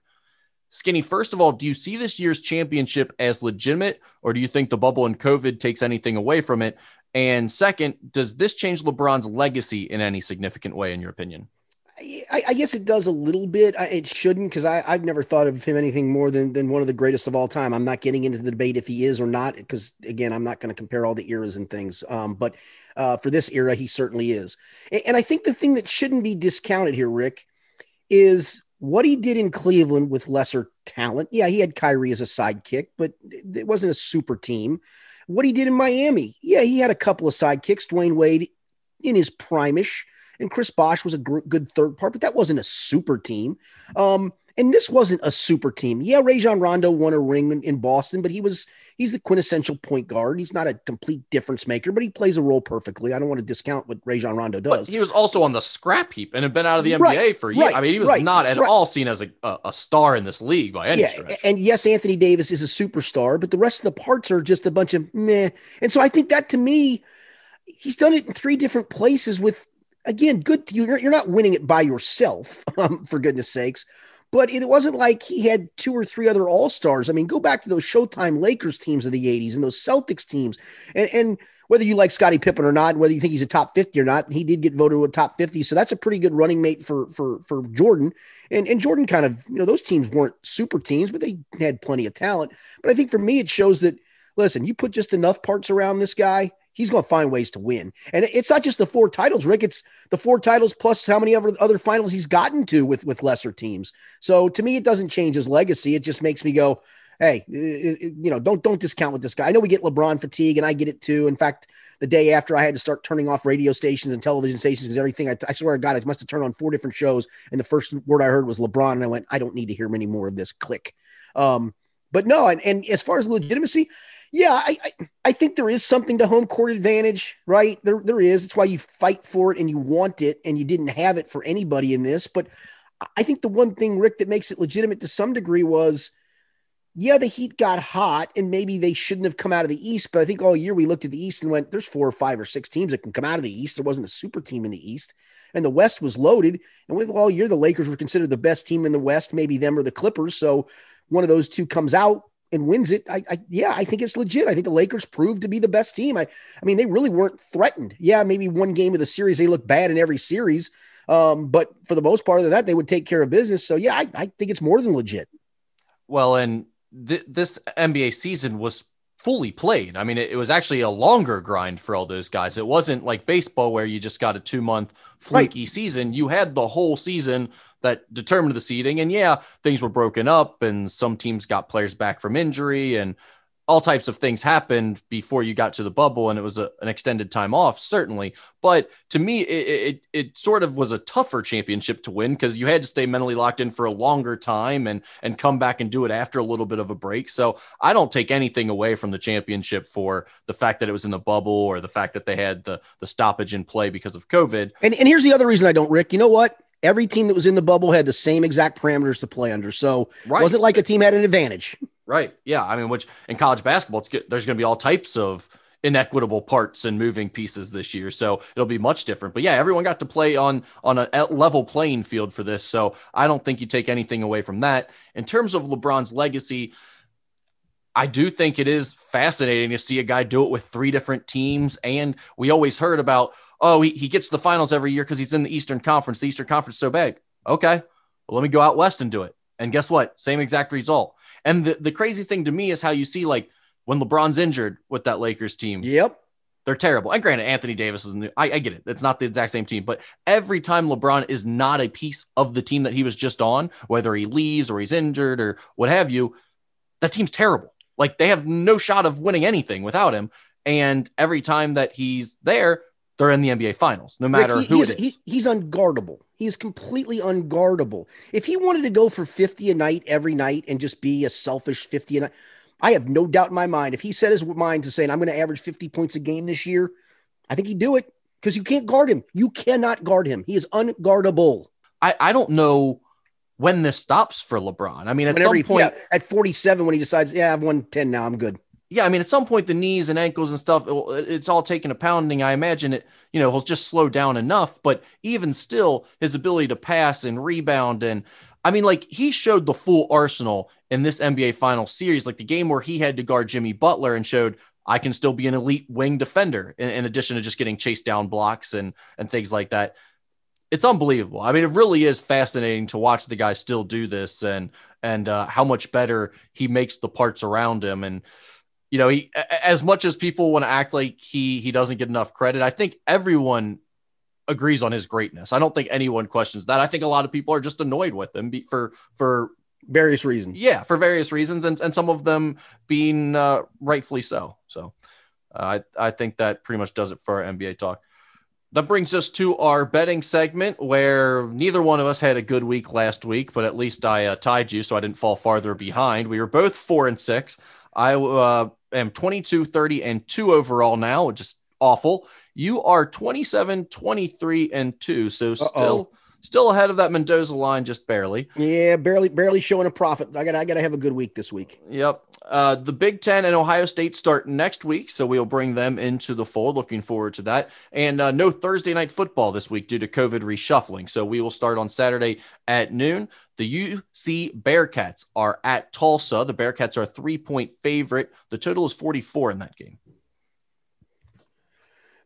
Skinny, first of all, do you see this year's championship as legitimate, or do you think the bubble and COVID takes anything away from it? And second, does this change LeBron's legacy in any significant way, in your opinion? I, I guess it does a little bit. It shouldn't because I've never thought of him anything more than, than one of the greatest of all time. I'm not getting into the debate if he is or not because, again, I'm not going to compare all the eras and things. Um, but uh, for this era, he certainly is. And, and I think the thing that shouldn't be discounted here, Rick, is what he did in Cleveland with lesser talent. Yeah, he had Kyrie as a sidekick, but it wasn't a super team. What he did in Miami. Yeah, he had a couple of sidekicks, Dwyane Wade in his primish, and Chris Bosh was a good third part, but that wasn't a super team. Um, and this wasn't a super team. Yeah, Rajon Rondo won a ring in, in, Boston, but he was he's the quintessential point guard. He's not a complete difference maker, but he plays a role perfectly. I don't want to discount what Rajon Rondo does. But he was also on the scrap heap and had been out of the NBA right, for years. Right, I mean, he was right, not at all seen as a, a, a, star in this league by any yeah, stretch. And yes, Anthony Davis is a superstar, but the rest of the parts are just a bunch of meh. And so I think that to me, he's done it in three different places with again good you're, you're not winning it by yourself um, for goodness sakes but it wasn't like he had two or three other all stars. I mean, go back to those Showtime Lakers teams of the 80s and those Celtics teams. And, and whether you like Scottie Pippen or not, whether you think he's a top 50 or not, he did get voted a top 50. So that's a pretty good running mate for for for Jordan. And and Jordan kind of, you know, those teams weren't super teams, but they had plenty of talent. But I think for me, it shows that listen, you put just enough parts around this guy, he's going to find ways to win. And it's not just the four titles, Rick. It's the four titles plus how many other other finals he's gotten to with with lesser teams. So to me, it doesn't change his legacy. It just makes me go, hey, you know, don't don't discount with this guy. I know we get LeBron fatigue, and I get it too. In fact, the day after I had to start turning off radio stations and television stations because everything I, I swear to God, I must have turned on four different shows, and the first word I heard was LeBron, and I went, I don't need to hear many more of this. Click. Um, but no, and, and as far as legitimacy, yeah, I, I, I think there is something to home court advantage, right? There there is. It's why you fight for it and you want it, and you didn't have it for anybody in this. But I think the one thing, Rick, that makes it legitimate to some degree was, yeah, the Heat got hot, and maybe they shouldn't have come out of the East. But I think all year we looked at the East and went, "There's four or five or six teams that can come out of the East." There wasn't a super team in the East, and the West was loaded. And with all year, the Lakers were considered the best team in the West, maybe them or the Clippers. So one of those two comes out and wins it, I, I, yeah, I think it's legit. I think the Lakers proved to be the best team. I I mean, they really weren't threatened. Yeah, maybe one game of the series they look bad in every series, um, but for the most part of that, they would take care of business. So yeah, I, I think it's more than legit. Well, and th- this NBA season was fully played. I mean, it, it, was actually a longer grind for all those guys. It wasn't like baseball where you just got a two month fluky right. season. You had the whole season that determined the seeding. And yeah, things were broken up and some teams got players back from injury and all types of things happened before you got to the bubble and it was a, an extended time off certainly. But to me it, it, it sort of was a tougher championship to win because you had to stay mentally locked in for a longer time and and come back and do it after a little bit of a break. So i don't take anything away from the championship for the fact that it was in the bubble or the fact that they had the the stoppage in play because of covid. And, and here's the other reason i don't rick. You know what every team that was in the bubble had the same exact parameters to play under. So right. wasn't like a team had an advantage. Right. Yeah. I mean, which in college basketball, it's good. there's going to be all types of inequitable parts and moving pieces this year. So it'll be much different. But yeah, everyone got to play on on a level playing field for this. So I don't think you take anything away from that. In terms of LeBron's legacy, I do think it is fascinating to see a guy do it with three different teams. And we always heard about, oh, he, he gets the finals every year because he's in the Eastern Conference. The Eastern Conference is so big. Okay. Well, let me go out west and do it. And guess what? Same exact result. And the, the crazy thing to me is how you see like when LeBron's injured with that Lakers team. Yep. They're terrible. And granted, Anthony Davis is new. I, I get it. It's not the exact same team, but every time LeBron is not a piece of the team that he was just on, whether he leaves or he's injured or what have you, that team's terrible. Like they have no shot of winning anything without him. And every time that he's there, they're in the NBA finals, no matter Rick, he, who it is. He, he's unguardable. He is completely unguardable. If he wanted to go for 50 a night every night and just be a selfish 50 a night, I have no doubt in my mind. If he set his mind to saying, I'm going to average 50 points a game this year, I think he'd do it because you can't guard him. You cannot guard him. He is unguardable. I, I don't know when this stops for LeBron. I mean, at Whenever some point, yeah, at 47, when he decides, yeah, I've won 10 now, I'm good yeah, I mean, at some point, the knees and ankles and stuff, it's all taking a pounding. I imagine it, you know, he'll just slow down enough. But even still, his ability to pass and rebound, and I mean, like he showed the full arsenal in this NBA final series, like the game where he had to guard Jimmy Butler and showed I can still be an elite wing defender in, in addition to just getting chased down blocks and and things like that. It's unbelievable. I mean, it really is fascinating to watch the guy still do this and and uh, how much better he makes the parts around him and you know, he as much as people want to act like he he doesn't get enough credit, I think everyone agrees on his greatness. I don't think anyone questions that. I think a lot of people are just annoyed with him for for various reasons. Yeah, for various reasons, and and some of them being uh, rightfully so. So, uh, I I think that pretty much does it for our NBA talk. That brings us to our betting segment, where neither one of us had a good week last week, but at least I uh, tied you, so I didn't fall farther behind. We were both four and six. I uh, am 22, 30, and 2 overall now, which is awful. You are 27, 23, and 2. So Uh-oh. still still ahead of that Mendoza line, just barely. Yeah, barely, barely showing a profit. I got, I got to have a good week this week. Yep. Uh, the Big Ten and Ohio State start next week, so we'll bring them into the fold. Looking forward to that. And uh, no Thursday night football this week due to COVID reshuffling. So we will start on Saturday at noon. The UC Bearcats are at Tulsa. The Bearcats are three point favorite. The total is 44 in that game.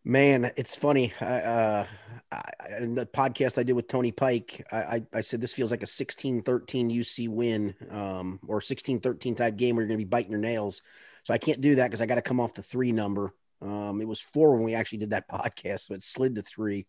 Man, it's funny. I, uh, I, in the podcast I did with Tony Pike, I, I, I said this feels like a 16 13 UC win um, or 16 13 type game where you're going to be biting your nails. So I can't do that because I got to come off the three number. Um, it was four when we actually did that podcast, so it slid to three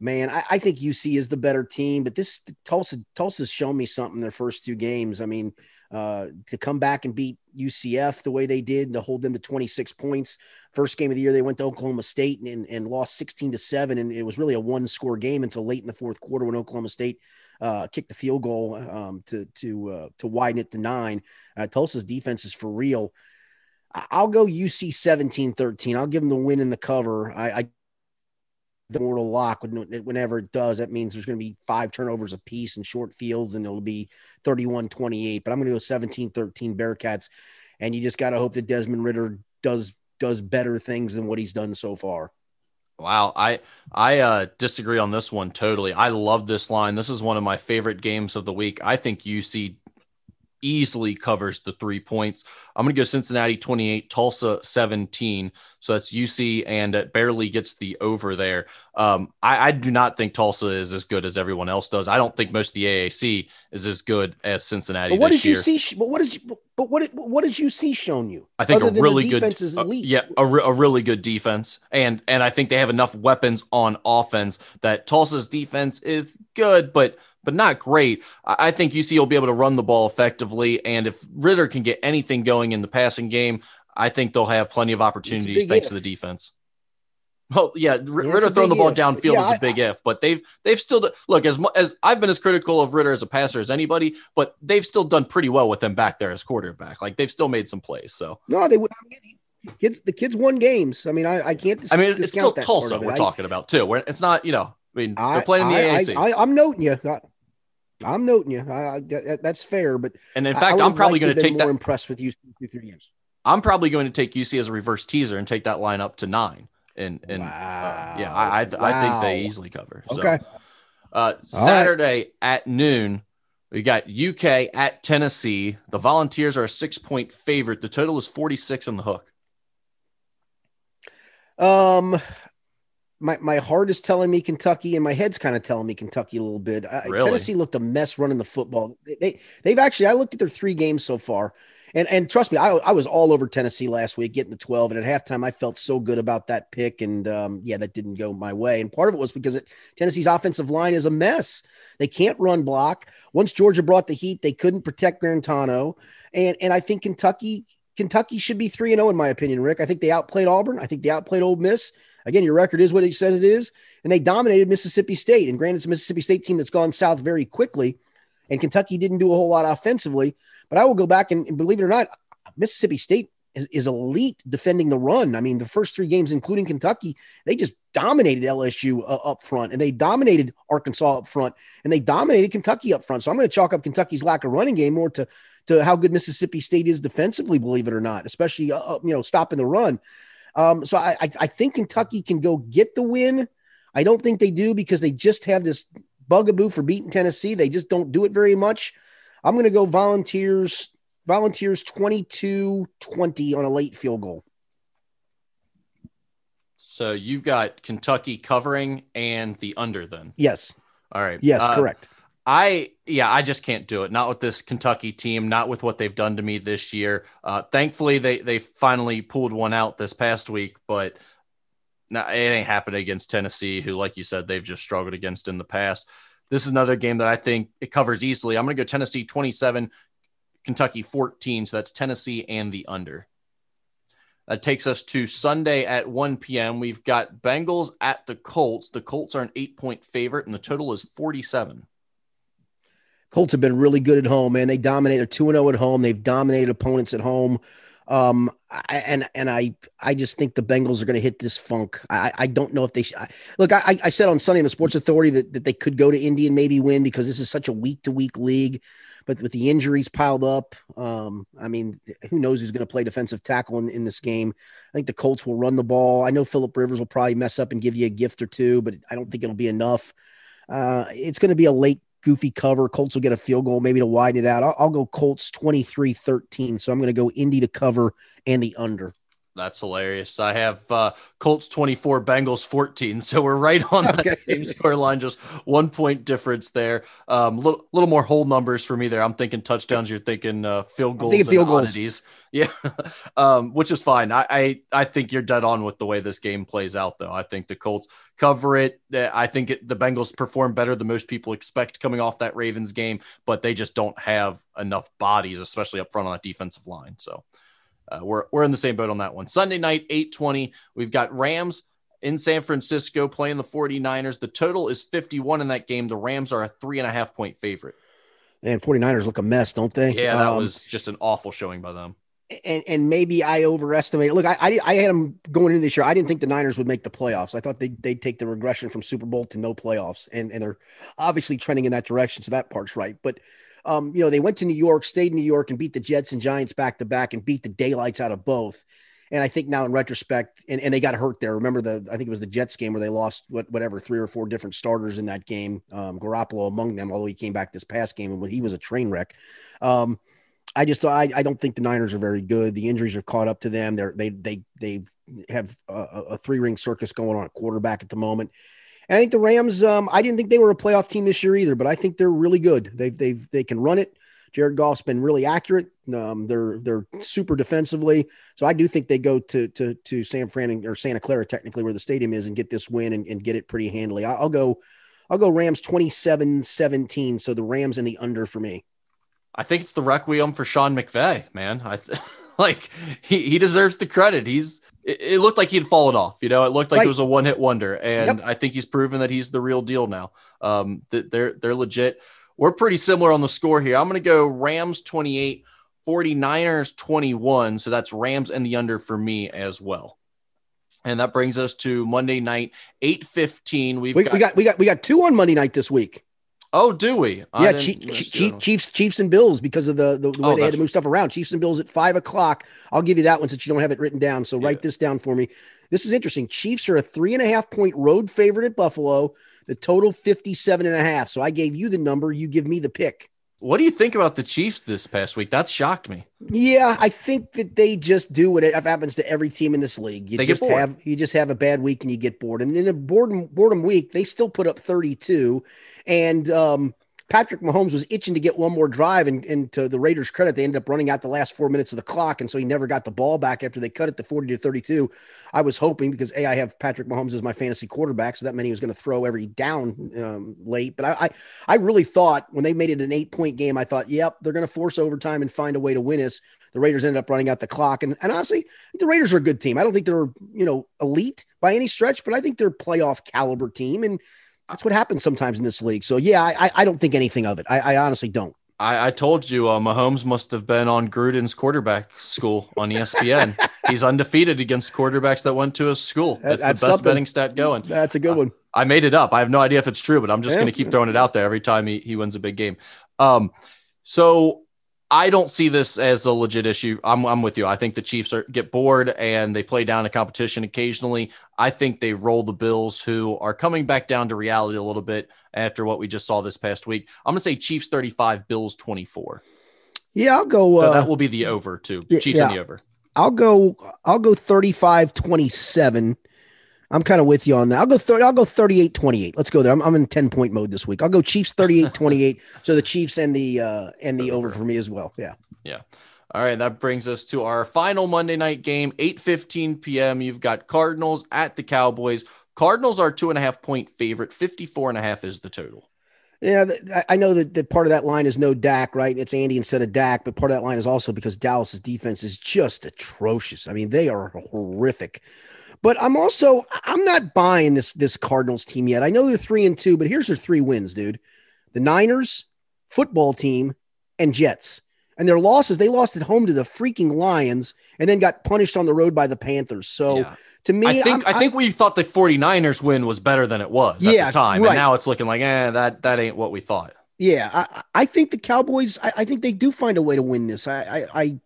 man, I, I, think UC is the better team, but this Tulsa Tulsa's shown me something their first two games. I mean, uh, to come back and beat UCF the way they did, and to hold them to 26 points. First game of the year, they went to Oklahoma State and, and, lost 16 to seven, and it was really a one score game until late in the fourth quarter when Oklahoma State uh, kicked the field goal um, to to uh, to widen it to nine. Uh, Tulsa's defense is for real. I'll go UC 17 13. I'll give them the win in the cover. I, I the mortal lock whenever it does that means there's going to be five turnovers a piece in short fields and it'll be 31 28 but i'm going to go 17 13 bearcats and you just got to hope that desmond ridder does does better things than what he's done so far Wow, I I uh, disagree on this one totally. I love this line. This is one of my favorite games of the week. I think UC easily covers the three points. I'm going to go Cincinnati 28, Tulsa 17. So that's UC and it barely gets the over there. Um, I, I, do not think Tulsa is as good as everyone else does. I don't think most of the AAC is as good as Cincinnati. But what did year. you see? But what is but what what did you see shown you? I think a really good defense is uh, yeah, a, re- a really good defense, and and I think they have enough weapons on offense that Tulsa's defense is good, but but not great. I think UC will be able to run the ball effectively. And if Ridder can get anything going in the passing game, I think they'll have plenty of opportunities thanks if. to the defense. Well, yeah, Ridder throwing the ball if. downfield yeah, is a big I, if, but they've they've still look as as I've been as critical of Ridder as a passer as anybody, but they've still done pretty well with him back there as quarterback. Like they've still made some plays. So no, they would. Kids, the kids won games. I mean, I, I can't. Dis- I mean, it's still Tulsa we're I, talking about too. Where it's not, you know, I mean, they're playing in the AAC. I, am noting you. I'm noting you. I, I, that's fair, but and in fact, I'm probably going to take more that. Impressed with you through three games. I'm probably going to take UC as a reverse teaser and take that line up to nine. And and wow. uh, yeah, I I, wow. I, think they easily cover. So, okay. Uh, Saturday right. at noon, we got UK at Tennessee. The Volunteers are a six point favorite. The total is 46 on the hook. Um, my, my heart is telling me Kentucky, and my head's kind of telling me Kentucky a little bit. Really? Tennessee looked a mess running the football. They, they have actually. I looked at their three games so far, and and trust me, I, I was all over Tennessee last week, getting the twelve. And at halftime, I felt so good about that pick, and um, yeah, that didn't go my way. And part of it was because it, Tennessee's offensive line is a mess. They can't run block. Once Georgia brought the heat, they couldn't protect Guarantano, and and I think Kentucky Kentucky should be 3 and 0 in my opinion, Rick. I think they outplayed Auburn. I think they outplayed Ole Miss. Again, your record is what it says it is, and they dominated Mississippi State. And granted, it's a Mississippi State team that's gone south very quickly, and Kentucky didn't do a whole lot offensively. But I will go back and, and believe it or not, Mississippi State is, is, elite defending the run. I mean, the first three games, including Kentucky, they just dominated LSU uh, up front, and they dominated Arkansas up front, and they dominated Kentucky up front. So I'm going to chalk up Kentucky's lack of running game more to to how good Mississippi State is defensively, believe it or not, especially uh, you know stopping the run. Um, so I, I think Kentucky can go get the win. I don't think they do because they just have this bugaboo for beating Tennessee. They just don't do it very much. I'm going to go volunteers, volunteers 22 20 on a late field goal. So you've got Kentucky covering and the under then. Yes. All right. Yes, uh, correct. I yeah, I just can't do it. Not with this Kentucky team. Not with what they've done to me this year. Uh, thankfully, they they finally pulled one out this past week, but now it ain't happening against Tennessee, who, like you said, they've just struggled against in the past. This is another game that I think it covers easily. I'm going to go Tennessee 27, Kentucky 14. So that's Tennessee and the under. That takes us to Sunday at 1 p.m. We've got Bengals at the Colts. The Colts are an eight point favorite, and the total is 47. Colts have been really good at home, man. They dominate. They're two and zero oh at home. They've dominated opponents at home. Um, I, and and I I just think the Bengals are going to hit this funk. I I don't know if they sh- I, look. I I said on Sunday in the Sports Authority that, that they could go to Indy and maybe win because this is such a week to week league. But with the injuries piled up, um, I mean, who knows who's going to play defensive tackle in, in this game? I think the Colts will run the ball. I know Philip Rivers will probably mess up and give you a gift or two, but I don't think it'll be enough. Uh, it's going to be a late goofy cover. Colts will get a field goal, maybe to widen it out. I'll, I'll go Colts 23 13. So I'm going to go Indy to cover and the under. That's hilarious. I have uh, Colts 24, Bengals 14. So we're right on that okay. same score line, just one point difference there. A um, little, little more whole numbers for me there. I'm thinking touchdowns. You're thinking uh, field goals. Thinking field goals. Oddities. Yeah, um, which is fine. I, I, I think you're dead on with the way this game plays out, though. I think the Colts cover it. Uh, I think it, the Bengals perform better than most people expect coming off that Ravens game, but they just don't have enough bodies, especially up front on that defensive line. So uh, we're, we're in the same boat on that one. Sunday night, 820. We've got Rams in San Francisco playing the 49ers. The total is 51 in that game. The Rams are a three and a half point favorite. And 49ers look a mess, don't they? Yeah, that um, was just an awful showing by them. And, and maybe I overestimated. Look, I, I, I had them going into this year. I didn't think the Niners would make the playoffs. I thought they, they'd take the regression from Super Bowl to no playoffs. And, and they're obviously trending in that direction. So that part's right. But um, you know, they went to New York, stayed in New York, and beat the Jets and Giants back to back and beat the daylights out of both. And I think now in retrospect, and, and they got hurt there. Remember the I think it was the Jets game where they lost what whatever three or four different starters in that game. Um, Garoppolo among them, although he came back this past game and he was a train wreck. Um, I just I, I don't think the Niners are very good. The injuries have caught up to them. They're they they they have a, a three ring circus going on at quarterback at the moment. And I think the Rams. Um, I didn't think they were a playoff team this year either, but I think they're really good. They've they've they can run it. Jared Goff's been really accurate. Um, they're they're super defensively, so I do think they go to to to San Fran or Santa Clara, technically where the stadium is, and get this win and, and get it pretty handily. I'll, I'll go, I'll go Rams 27-17. So the Rams in the under for me. I think it's the requiem for Sean McVay, man. I th- like he, he deserves the credit. He's it, it, looked like he'd fallen off, you know. It looked like right. it was a one hit wonder, and yep. I think he's proven that he's the real deal now. Um, that they're they're legit. We're pretty similar on the score here. I'm going to go Rams 28, 49ers 21. So that's Rams and the under for me as well. And that brings us to Monday night, 8:15. We've we, got, we got we got we got two on Monday night this week. Oh, do we? Yeah, Chiefs, Chiefs, Chiefs, and Bills because of the the, the way oh, they had to move stuff around. Chiefs and Bills at five o'clock. I'll give you that one since you don't have it written down. So yeah. write this down for me. This is interesting. Chiefs are a three and a half point road favorite at Buffalo. The total 57 and a half. So I gave you the number. You give me the pick. What do you think about the Chiefs this past week? That shocked me. Yeah, I think that they just do what happens to every team in this league. You they just have you just have a bad week and you get bored. And in a boredom boredom week, they still put up 32. And um, Patrick Mahomes was itching to get one more drive, and, and to the Raiders' credit, they ended up running out the last four minutes of the clock, and so he never got the ball back after they cut it to 40 to 32. I was hoping because A, I have Patrick Mahomes as my fantasy quarterback, so that meant he was going to throw every down um, late. But I, I, I really thought when they made it an eight point game, I thought, yep, they're going to force overtime and find a way to win us. The Raiders ended up running out the clock, and, and honestly, the Raiders are a good team. I don't think they're you know elite by any stretch, but I think they're playoff caliber team, and that's what happens sometimes in this league. So yeah, I, I don't think anything of it. I, I honestly don't. I, I, told you, uh, Mahomes must have been on Gruden's quarterback school on ESPN. He's undefeated against quarterbacks that went to his school. That's, That's the best something. betting stat going. That's a good uh, one. I made it up. I have no idea if it's true, but I'm just yeah. going to keep throwing it out there every time he, he wins a big game. Um, so I don't see this as a legit issue. I'm, I'm with you. I think the Chiefs are, get bored and they play down a competition occasionally. I think they roll the Bills, who are coming back down to reality a little bit after what we just saw this past week. I'm going to say Chiefs 35, Bills 24. Yeah, I'll go. Uh, so that will be the over too. Chiefs yeah, in the over. I'll go. I'll go 35 27. I'm kind of with you on that. I'll go 30, I'll go 38 28. Let's go there. I'm, I'm in 10 point mode this week. I'll go Chiefs 38 28. so the Chiefs and the uh and the over for me as well. Yeah. Yeah. All right, that brings us to our final Monday night game, 8:15 p.m. You've got Cardinals at the Cowboys. Cardinals are two and a half point favorite. 54 and a half is the total. Yeah, I know that, that part of that line is no Dak, right? It's Andy instead of Dak, but part of that line is also because Dallas's defense is just atrocious. I mean, they are horrific. But I'm also I'm not buying this this Cardinals team yet. I know they're three and two, but here's their three wins, dude. The Niners, football team, and Jets. And their losses, they lost at home to the freaking Lions and then got punished on the road by the Panthers. So yeah. to me, I think I'm, i think we thought the 49ers win was better than it was at yeah, the time. Right. And now it's looking like, eh, that that ain't what we thought. Yeah, I, I think the Cowboys, I, I, think they do find a way to win this. I, I, I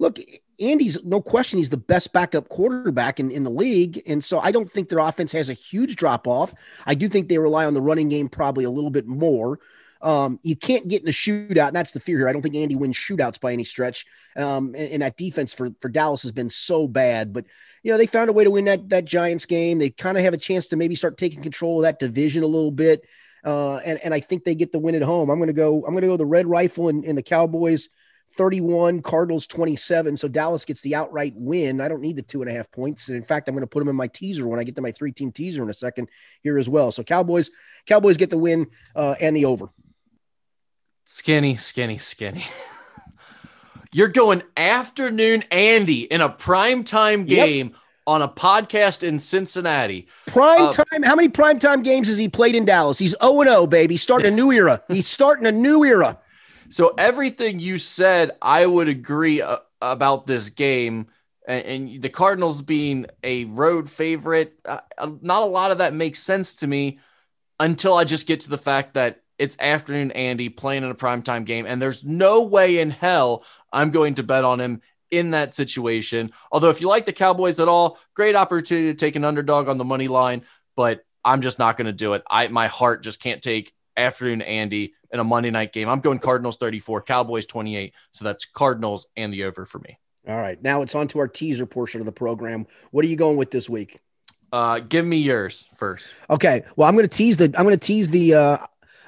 look, Andy's no question he's the best backup quarterback in, in the league. And so I don't think their offense has a huge drop off. I do think they rely on the running game probably a little bit more. Um, you can't get in a shootout, and that's the fear here. I don't think Andy wins shootouts by any stretch. Um, and, and, that defense for, for Dallas has been so bad. But you know, they found a way to win that that Giants game. They kind of have a chance to maybe start taking control of that division a little bit. Uh, and, and I think they get the win at home. I'm gonna go, I'm gonna go the red rifle and, and the Cowboys. 31, Cardinals 27. So Dallas gets the outright win. I don't need the two and a half points. And in fact, I'm going to put them in my teaser when I get to my three team teaser in a second here as well. So Cowboys, Cowboys get the win uh, and the over. Skinny, skinny, skinny. You're going afternoon Andy in a prime time game. Yep. On a podcast in Cincinnati. Prime uh, time. How many prime time games has he played in Dallas? He's 0 0, baby. Starting a new era. He's starting a new era. So everything you said, I would agree uh, about this game. And, and, the Cardinals being a road favorite, uh, not a lot of that makes sense to me until I just get to the fact that it's afternoon Andy playing in a primetime game, and there's no way in hell I'm going to bet on him in that situation. Although, if you like the Cowboys at all, great opportunity to take an underdog on the money line, but I'm just not going to do it. I my heart just can't take afternoon Andy in a Monday night game. I'm going Cardinals 34, Cowboys 28. So that's Cardinals and the over for me. All right. Now it's on to our teaser portion of the program. What are you going with this week? Uh, give me yours first. Okay. Well, I'm going to tease the. I'm going to tease the. Uh,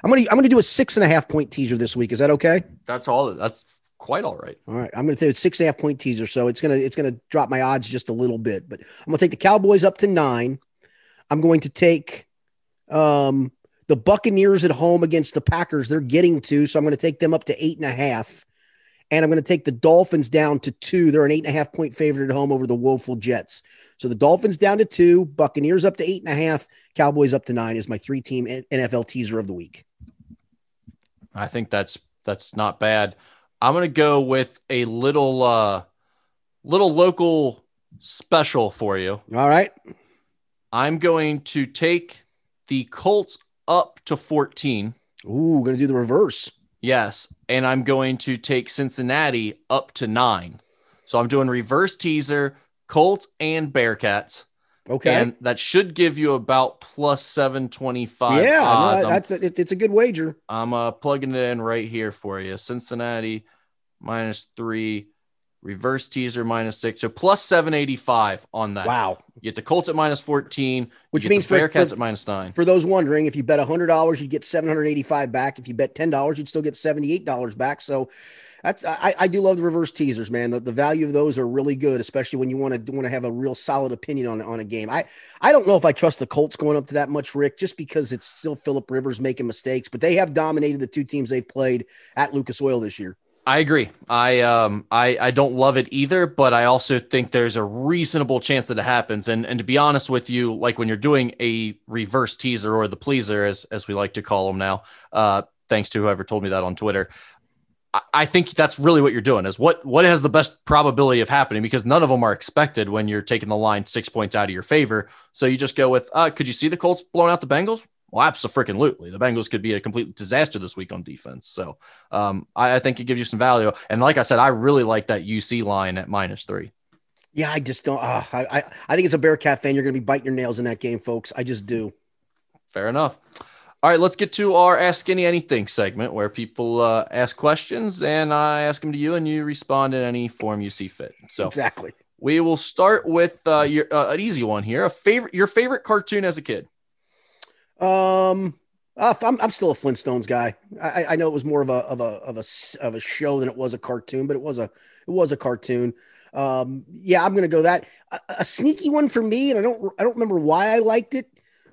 I'm going to. I'm going to do a six and a half point teaser this week. Is that okay? That's all. That's quite all right. All right. I'm going to do a six and a half point teaser. So it's going to. It's going to drop my odds just a little bit, but I'm going to take the Cowboys up to nine. I'm going to take, um, the Buccaneers at home against the Packers. They're getting to, so I'm going to take them up to eight and a half. And I'm going to take the Dolphins down to two. They're an eight and a half point favorite at home over the woeful Jets. So the Dolphins down to two, Buccaneers up to eight and a half, Cowboys up to nine is my three team NFL teaser of the week. I think that's that's not bad. I'm gonna go with a little uh little local special for you. All right. I'm going to take the Colts up to 14. Ooh, gonna do the reverse. Yes. And I'm going to take Cincinnati up to nine. So I'm doing reverse teaser, Colts and Bearcats. Okay. And that should give you about plus 725. yeah, odds. no, that's a, it, it's a good wager. I'm uh, plugging it in right here for you. Cincinnati minus three, reverse teaser minus six, so plus 785 on that. Wow. You get the Colts at minus 14, you Which means the for- Bearcats for- at minus nine. For those wondering, if you bet $100, you'd get 785 back. If you bet $10, you'd still get $78 back. So that's I, I do love the reverse teasers, man. The, the value of those are really good, especially when you want to want to have a real solid opinion on, on a game. I, I don't know if I trust the Colts going up to that much, Rick, just because it's still Philip Rivers making mistakes, but they have dominated the two teams they've played at Lucas Oil this year. I agree. I um I I don't love it either, but I also think there's a reasonable chance that it happens. And and to be honest with you, like when you're doing a reverse teaser or the pleaser, as as we like to call them now, uh, thanks to whoever told me that on Twitter. I- I think that's really what you're doing is what what has the best probability of happening because none of them are expected when you're taking the line six points out of your favor. So you just go with, uh, could you see the Colts blowing out the Bengals? Well, absolutely. The Bengals could be a complete disaster this week on defense. So um, I, I think it gives you some value. And like I said, I really like that UC line at minus three. Yeah, I just don't. Uh, I, I I think as a Bearcat fan, you're going to be biting your nails in that game, folks. I just do. Fair enough. All right, let's get to our Ask Skinny Anything segment where people uh, ask questions and I ask them to you and you respond in any form you see fit. So Exactly. we will start with uh, your, uh, an easy one here. A favorite, your favorite cartoon as a kid? Um, uh, I'm, I'm still a Flintstones guy. I, I know it was more of a of a of a of a show than it was a cartoon, but it was a it was a cartoon. Um, yeah, I'm gonna go that a, a sneaky one for me, and I don't I don't remember why I liked it,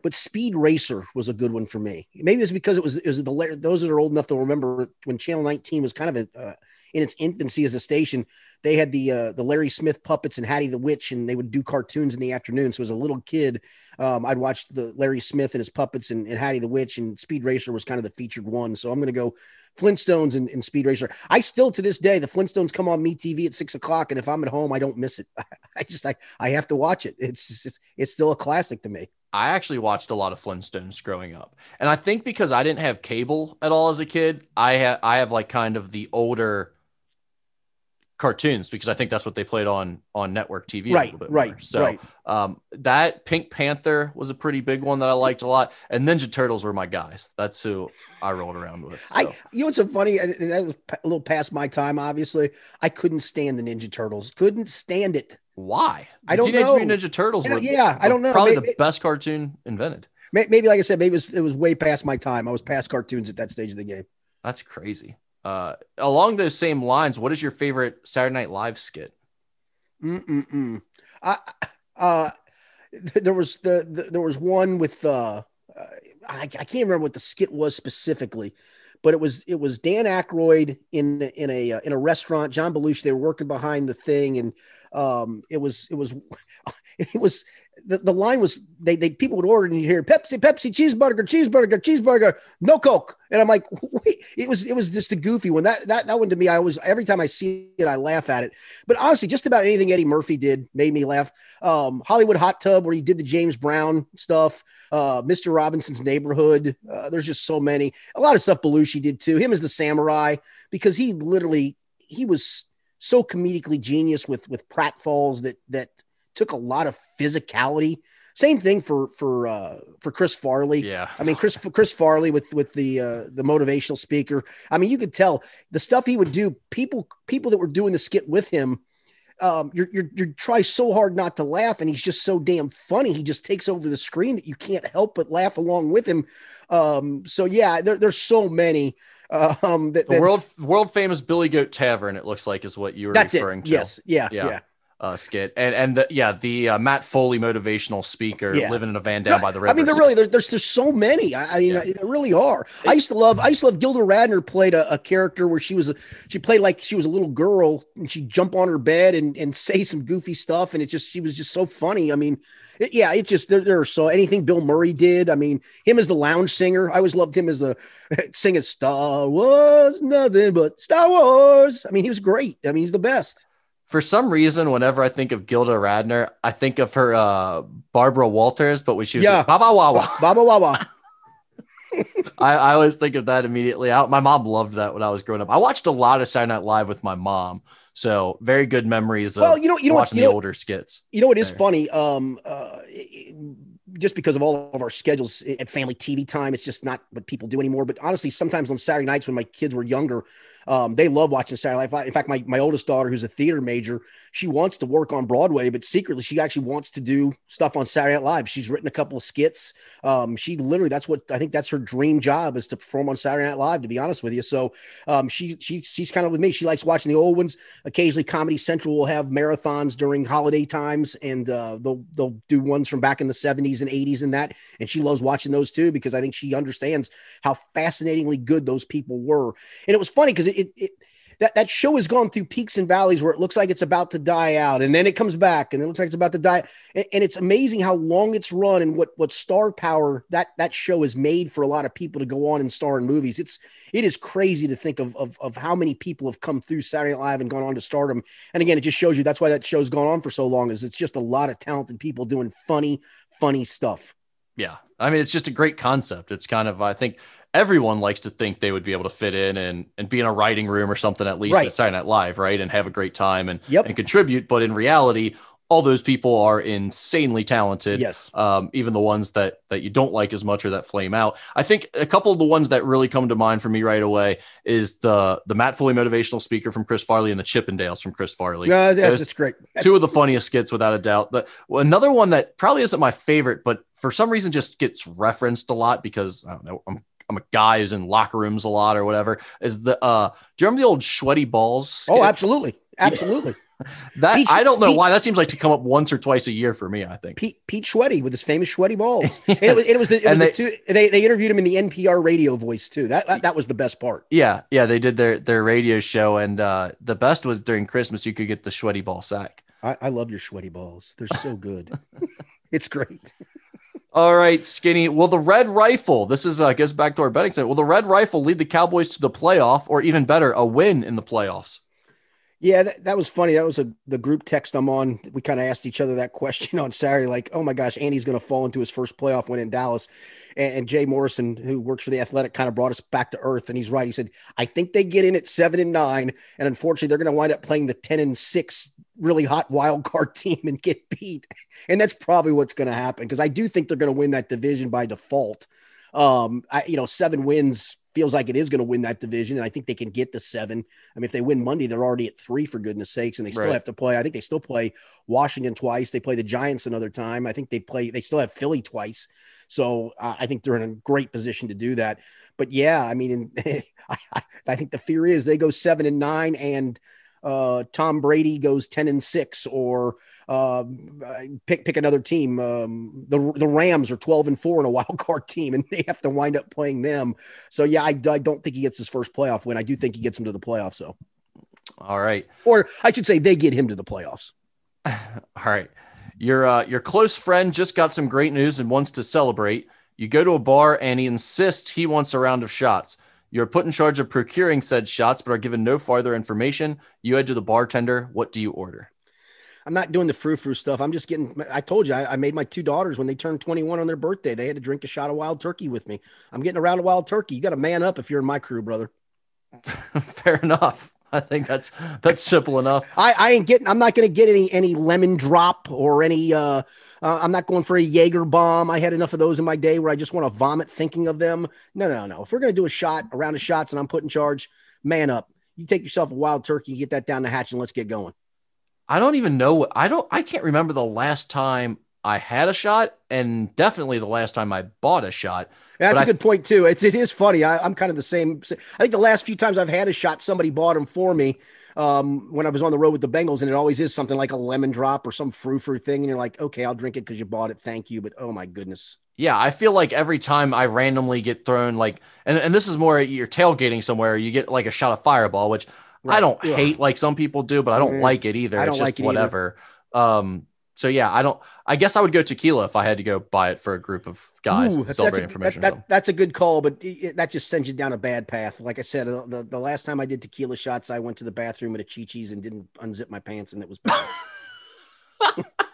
but Speed Racer was a good one for me. Maybe it's because it was it was the those that are old enough to remember when Channel 19 was kind of a, uh, in its infancy as a station. They had the uh, the Larry Smith puppets and Hattie the Witch, and they would do cartoons in the afternoon. So as a little kid, um, I'd watch the Larry Smith and his puppets and, and Hattie the Witch, and Speed Racer was kind of the featured one. So I'm going to go Flintstones and, and Speed Racer. I still to this day the Flintstones come on me TV at six o'clock, and if I'm at home, I don't miss it. I just I, I have to watch it. It's just, it's still a classic to me. I actually watched a lot of Flintstones growing up, and I think because I didn't have cable at all as a kid, I have I have like kind of the older cartoons because I think that's what they played on on network TV. a Right, little bit right, more. So right. um, that Pink Panther was a pretty big one that I liked a lot, and Ninja Turtles were my guys. That's who I rolled around with. So. I, you know, what's so funny, and, and that was a little past my time. Obviously, I couldn't stand the Ninja Turtles. Couldn't stand it. Why? I don't Teenage know. Mutant Ninja Turtles were yeah, I don't know. probably Maybe- the best cartoon invented. Maybe, like I said, maybe it was, it was way past my time. I was past cartoons at that stage of the game. That's crazy. Uh, along those same lines, what is your favorite Saturday Night Live skit? Mm-mm-mm. I, uh, th- there was the, the there was one with uh, uh, I, I can't remember what the skit was specifically, but it was it was Dan Aykroyd in in a uh, in a restaurant. John Belushi. They were working behind the thing, and um, it was it was it was the, the line was they they people would order and you hear Pepsi Pepsi cheeseburger cheeseburger cheeseburger no Coke, and I'm like wait it was it was just a goofy one that that that one to me I always every time I see it I laugh at it. But honestly, just about anything Eddie Murphy did made me laugh. Um, Hollywood Hot Tub, where he did the James Brown stuff, uh, Mr. Robinson's Neighborhood. Uh, there's just so many. A lot of stuff Belushi did too. Him as the samurai, because he literally he was so comedically genius with with pratfalls that that took a lot of physicality. Same thing for for uh, for Chris Farley. Yeah. I mean Chris Chris Farley with with the uh, the motivational speaker. I mean, you could tell the stuff he would do. People people that were doing the skit with him. Um, you're, you're you try so hard not to laugh, and he's just so damn funny. He just takes over the screen that you can't help but laugh along with him. Um, so yeah, there, there's so many. Um, that, The that- world world famous Billy Goat Tavern, it looks like, is what you were that's it. referring to. Yes, yeah, Yeah. yeah. Uh, skit and and the, yeah, the uh, Matt Foley motivational speaker Yeah. living in a van down by the river. I mean, there really there, there's there's so many. I, I mean, Yeah. there really are. I used to love. I used to love. Gilda Radner played a, a character where she was a she played like she was a little girl and she'd jump on her bed and and say some goofy stuff and it just she was just so funny. I mean, it, yeah, it's just there. There are so anything Bill Murray did. I mean, him as the lounge singer. I always loved him as the singing Star Wars, nothing but Star Wars. I mean, he was great. I mean, he's the best. For some reason, whenever I think of Gilda Radner, I think of her uh, Barbara Walters, but when she was Yeah. like, Baba Wawa. Baba Wawa. I, I always think of that immediately. I, my mom loved that when I was growing up. I watched a lot of Saturday Night Live with my mom, so very good memories of Well, you know, you know what's you the know, older skits. You know, it is There. funny. Um, uh, it- just because of all of our schedules at family TV time, it's just not what people do anymore. But honestly, sometimes on Saturday nights when my kids were younger, um, they love watching Saturday Night Live. In fact, my, my oldest daughter, who's a theater major, she wants to work on Broadway, but secretly she actually wants to do stuff on Saturday Night Live. She's written a couple of skits. Um, she literally, that's what I think that's her dream job is to perform on Saturday Night Live, to be honest with you. So um, she, she, she's kind of with me. She likes watching the old ones. Occasionally Comedy Central will have marathons during holiday times and uh, they'll, they'll do ones from back in the seventies and eighties and that. And she loves watching those too, because I think she understands how fascinatingly good those people were. And it was funny because it, it, it that, that show has gone through peaks and valleys where it looks like it's about to die out and then it comes back and it looks like it's about to die. And, and it's amazing how long it's run and what, what star power that, that show has made for a lot of people to go on and star in movies. It's, it is crazy to think of, of, of how many people have come through Saturday Night Live and gone on to stardom. And again, it just shows you that's why that show's gone on for so long is it's just a lot of talented people doing funny, funny stuff. Yeah. I mean, it's just a great concept. It's kind of, I think everyone likes to think they would be able to fit in and, and be in a writing room or something at least Right. at Saturday Night Live, right? And have a great time and, Yep. and contribute. But in reality, all those people are insanely talented. Yes. Um, even the ones that that you don't like as much or that flame out. I think a couple of the ones that really come to mind for me right away is the the Matt Foley motivational speaker from Chris Farley and the Chippendales from Chris Farley. Yeah, that's, that's great. two of the funniest skits without a doubt. The, another one that probably isn't my favorite, but for some reason just gets referenced a lot because I don't know. I'm I'm a guy who's in locker rooms a lot or whatever. Is the uh? Do you remember the old sweaty balls? Oh, absolutely. Absolutely. That Pete- I don't know Pete- why that seems like to come up once or twice a year for me. I think. Pete Pete Schweddy with his famous sweaty balls. And it was it was the, it was they- the two, they they interviewed him in the NPR radio voice too. That that, was the best part. Yeah, yeah, they did their their radio show, and uh, the best was during Christmas. You could get the sweaty ball sack. I, I love your sweaty balls. They're so good. it's great. All right, Skinny. Will the Red Rifle? This is uh, goes back to our betting segment. Will the Red Rifle lead the Cowboys to the playoff, or even better, a win in the playoffs? Yeah, that, that was funny. That was a the group text I'm on. We kind of asked each other that question on Saturday, like, oh my gosh, Andy's going to fall into his first playoff win in Dallas. And, and Jay Morrison, who works for the Athletic, kind of brought us back to earth. And he's right. He said, I think they get in at seven and nine, and unfortunately, they're going to wind up playing the ten and six really hot wild card team and get beat. And that's probably what's going to happen because I do think they're going to win that division by default. Um, I, you know, seven wins feels like it is going to win that division, and I think they can get to seven. I mean, if they win Monday, they're already at three for goodness sakes, and they still Right. have to play. I think they still play Washington twice. They play the Giants another time. I think they play. They still have Philly twice. So uh, I think they're in a great position to do that. But yeah, I mean, I, I, I think the fear is they go seven and nine, and uh, Tom Brady goes ten and six, or uh, pick pick another team. Um, the the Rams are twelve and four in a wild card team, and they have to wind up playing them. So yeah, I, I don't think he gets his first playoff win. I do think he gets him to the playoffs, though, All right, or I should say they get him to the playoffs. all right. Your uh, your close friend just got some great news and wants to celebrate. You go to a bar and he insists he wants a round of shots. You're put in charge of procuring said shots, but are given no farther information. You head to the bartender. What do you order? I'm not doing the frou frou stuff. I'm just getting. I told you, I, I made my two daughters when they turned 21 on their birthday. They had to drink a shot of wild turkey with me. I'm getting around a round of wild turkey. You got to man up if you're in my crew, brother. Fair enough. I think that's that's simple enough. I, I ain't getting. I'm not going to get any any lemon drop or any uh Uh, I'm not going for a Jaeger bomb. I had enough of those in my day where I just want to vomit thinking of them. No, no, no. If we're going to do a shot, a round of shots, and I'm put in charge, man up. You take yourself a wild turkey, get that down the hatch, and let's get going. I don't even know. I don't. I can't remember the last time I had a shot, and definitely the last time I bought a shot. That's But a I- good point too. It's it is funny. I, I'm kind of the same. I think the last few times I've had a shot, somebody bought them for me um, when I was on the road with the Bengals, and it always is something like a lemon drop or some frou frou thing, and you're like, okay, I'll drink it because you bought it. Thank you, but oh my goodness. Yeah, I feel like every time I randomly get thrown like, and, and this is more you're tailgating somewhere, you get like a shot of fireball, which I don't Ugh. hate like some people do, but I don't Mm, like it either. I it's just like it either. whatever. Um, so yeah, I don't. I guess I would go tequila if I had to go buy it for a group of guys Ooh, that's, that's, a, information. that, that- that's a good call, but it, it- that just sends you down a bad path. Like I said, uh, the, the last time I did tequila shots, I went to the bathroom at a Chi Chi's and didn't unzip my pants, and it was bad.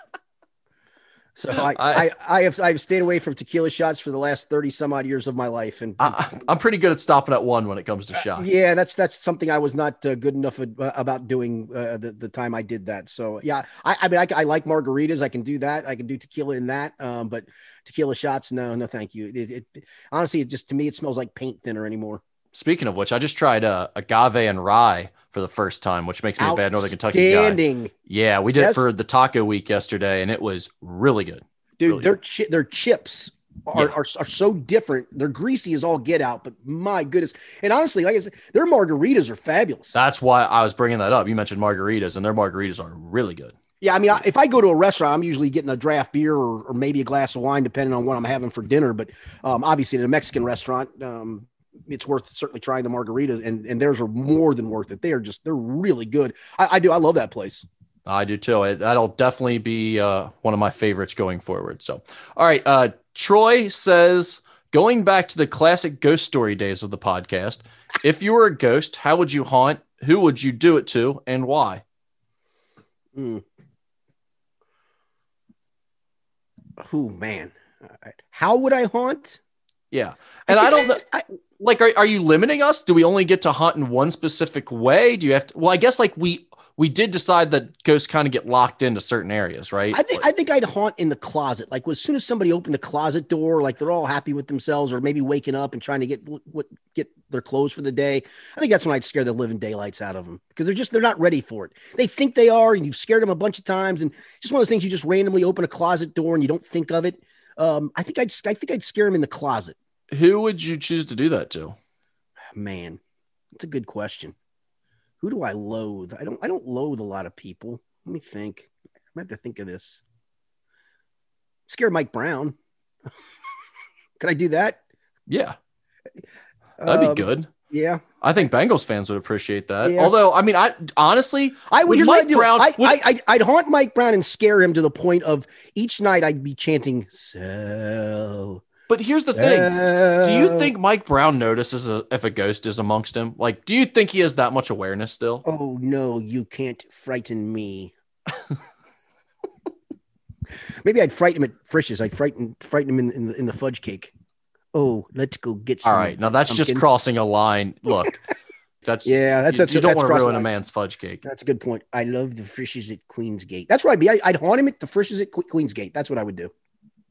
so I, I- I, I have I've stayed away from tequila shots for the last thirty some odd years of my life, and I, I'm pretty good at stopping at one when it comes to shots. Uh, yeah, that's that's something I was not uh, good enough at, uh, about doing uh, the the time I did that. So yeah, I, I mean I, I like margaritas. I can do that. I can do tequila in that. Um, but tequila shots, no, no, thank you. It, it honestly, it just to me it smells like paint thinner anymore. Speaking of which, I just tried uh, agave and rye for the first time, which makes me a bad Northern Kentucky guy. Yeah, we did it Yes. for the taco week yesterday, and it was really good. dude. Really their chi- their chips. Are, Yeah. are, are so different. They're greasy as all get out, but my goodness. And honestly, like I said, their margaritas are fabulous. That's why I was bringing that up. You mentioned margaritas, and their margaritas are really good. Yeah, I mean, if I go to a restaurant, I'm usually getting a draft beer or, or maybe a glass of wine, depending on what I'm having for dinner. But um, obviously, in a Mexican restaurant, um, it's worth certainly trying the margaritas, and, and theirs are more than worth it. They are just they're really good. I, I do. I love that place. I do too. It, that'll definitely be uh, one of my favorites going forward. So, all right. Uh, Troy says, going back to the classic ghost story days of the podcast, if you were a ghost, how would you haunt? Who would you do it to, and why? Mm. Who man? Right. How would I haunt? Yeah, and I don't know. I, Like, are, are you limiting us? Do we only get to hunt in one specific way? Do you have to? Well, I guess like we we did decide that ghosts kind of get locked into certain areas, right? I think I think I'd haunt in the closet. Like as soon as somebody opened the closet door, like they're all happy with themselves, or maybe waking up and trying to get what get their clothes for the day. I think that's when I'd scare the living daylights out of them because they're just they're not ready for it. They think they are, and you've scared them a bunch of times, and just one of those things you just randomly open a closet door and you don't think of it. Um, I think I'd I think I'd scare them in the closet. Who would you choose to do that to? Man, that's a good question. Who do I loathe? I don't I don't loathe a lot of people. Let me think. I might have to think of this. Scare Mike Brown. Could I do that? Yeah, that'd Um, be good. Yeah, I think Bengals fans would appreciate that. Yeah. Although, I mean, I honestly, I would Would just Mike. Brown- I, would- I, I, I'd haunt Mike Brown and scare him to the point of each night I'd be chanting "Sell." But here's the thing: do you think Mike Brown notices a, if a ghost is amongst him? Like, do you think he has that much awareness still? Oh no, you can't frighten me. Maybe I'd frighten him at Frisch's. I'd frighten frighten him in, in the in the fudge cake. Oh, let's go get some. All right, now that's just crossing a line. Look, that's Yeah, that's- you, that's- you don't want to ruin a man's fudge cake. That's a good point. I love the Frisch's at Queensgate. That's where I'd be. I, I'd haunt him at the Frisch's at Que- Queensgate. That's what I would do.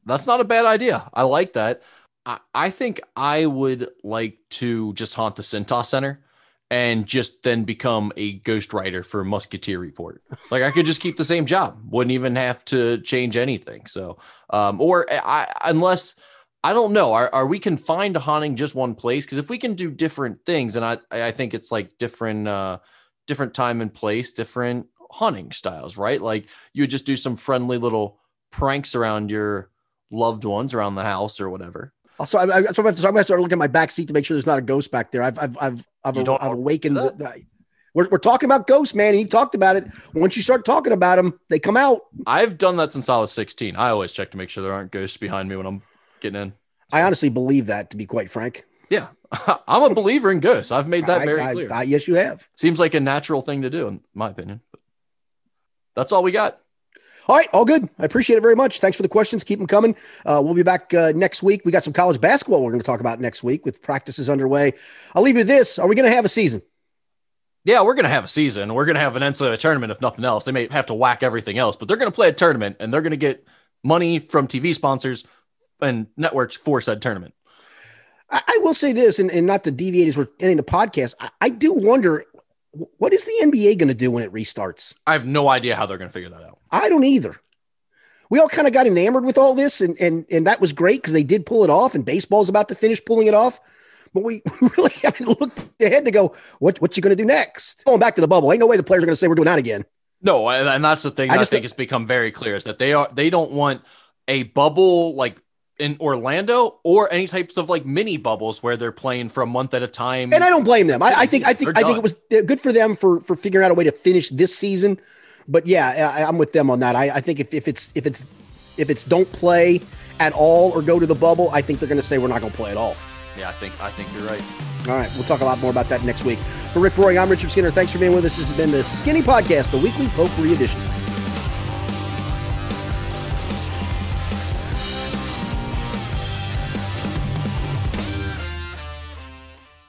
That's not a bad idea. I like that. I, I think I would like to just haunt the Cintas Center and just then become a ghostwriter for Musketeer Report. Like I could just keep the same job, wouldn't even have to change anything. So, um, or I, unless I don't know, are, are we confined to haunting just one place? Because if we can do different things, and I, I think it's like different, uh, different time and place, different haunting styles, right? Like you would just do some friendly little pranks around your loved ones around the house or whatever. Uh, also, I, I, so I'm gonna so I'm gonna start looking at my back seat to make sure there's not a ghost back there. I've I've I've I've, I've awakened. The, the- we're, we're talking about ghosts, man. And he talked about it. Once you start talking about them, they come out. I've done that since I was 16. I always check to make sure there aren't ghosts behind me when I'm getting in. I honestly believe that, to be quite frank. Yeah, I'm a believer in ghosts. I've made that I- very I- clear. I- yes, you have. Seems like a natural thing to do, in my opinion. But that's all we got. All right, all good. I appreciate it very much. Thanks for the questions. Keep them coming. Uh, we'll be back uh, next week. We got some college basketball we're going to talk about next week with practices underway. I'll leave you this. Are we going to have a season? Yeah, we're gonna have a season. We're gonna have an NCAA tournament if nothing else. They may have to whack everything else, but they're gonna play a tournament and they're gonna get money from TV sponsors and networks for said tournament. I, I will say this, and, and not to deviate as we're ending the podcast, I, I do wonder what is the NBA going to do when it restarts? I have no idea how they're going to figure that out. I don't either. We all kind of got enamored with all this, and and and that was great because they did pull it off, and baseball's about to finish pulling it off. But we really haven't looked ahead to go, what what you going to do next? Going back to the bubble, ain't no way the players are going to say we're doing that again. No, and, and that's the thing I, I think it's become very clear is that they are they don't want a bubble like in Orlando or any types of like mini bubbles where they're playing for a month at a time. And I don't blame them. I, I think I think I think it was good for them for for figuring out a way to finish this season. But yeah, I, am with them on that. I, I think if, if it's if it's if it's don't play at all or go to the bubble, I think they're going to say we're not going to play at all. Yeah, I think I think you're right. All right, we'll talk a lot more about that next week. For Rick Broering, I'm Richard Skinner. Thanks for being with us. This has been the Skinny Podcast, the weekly Potpourri edition.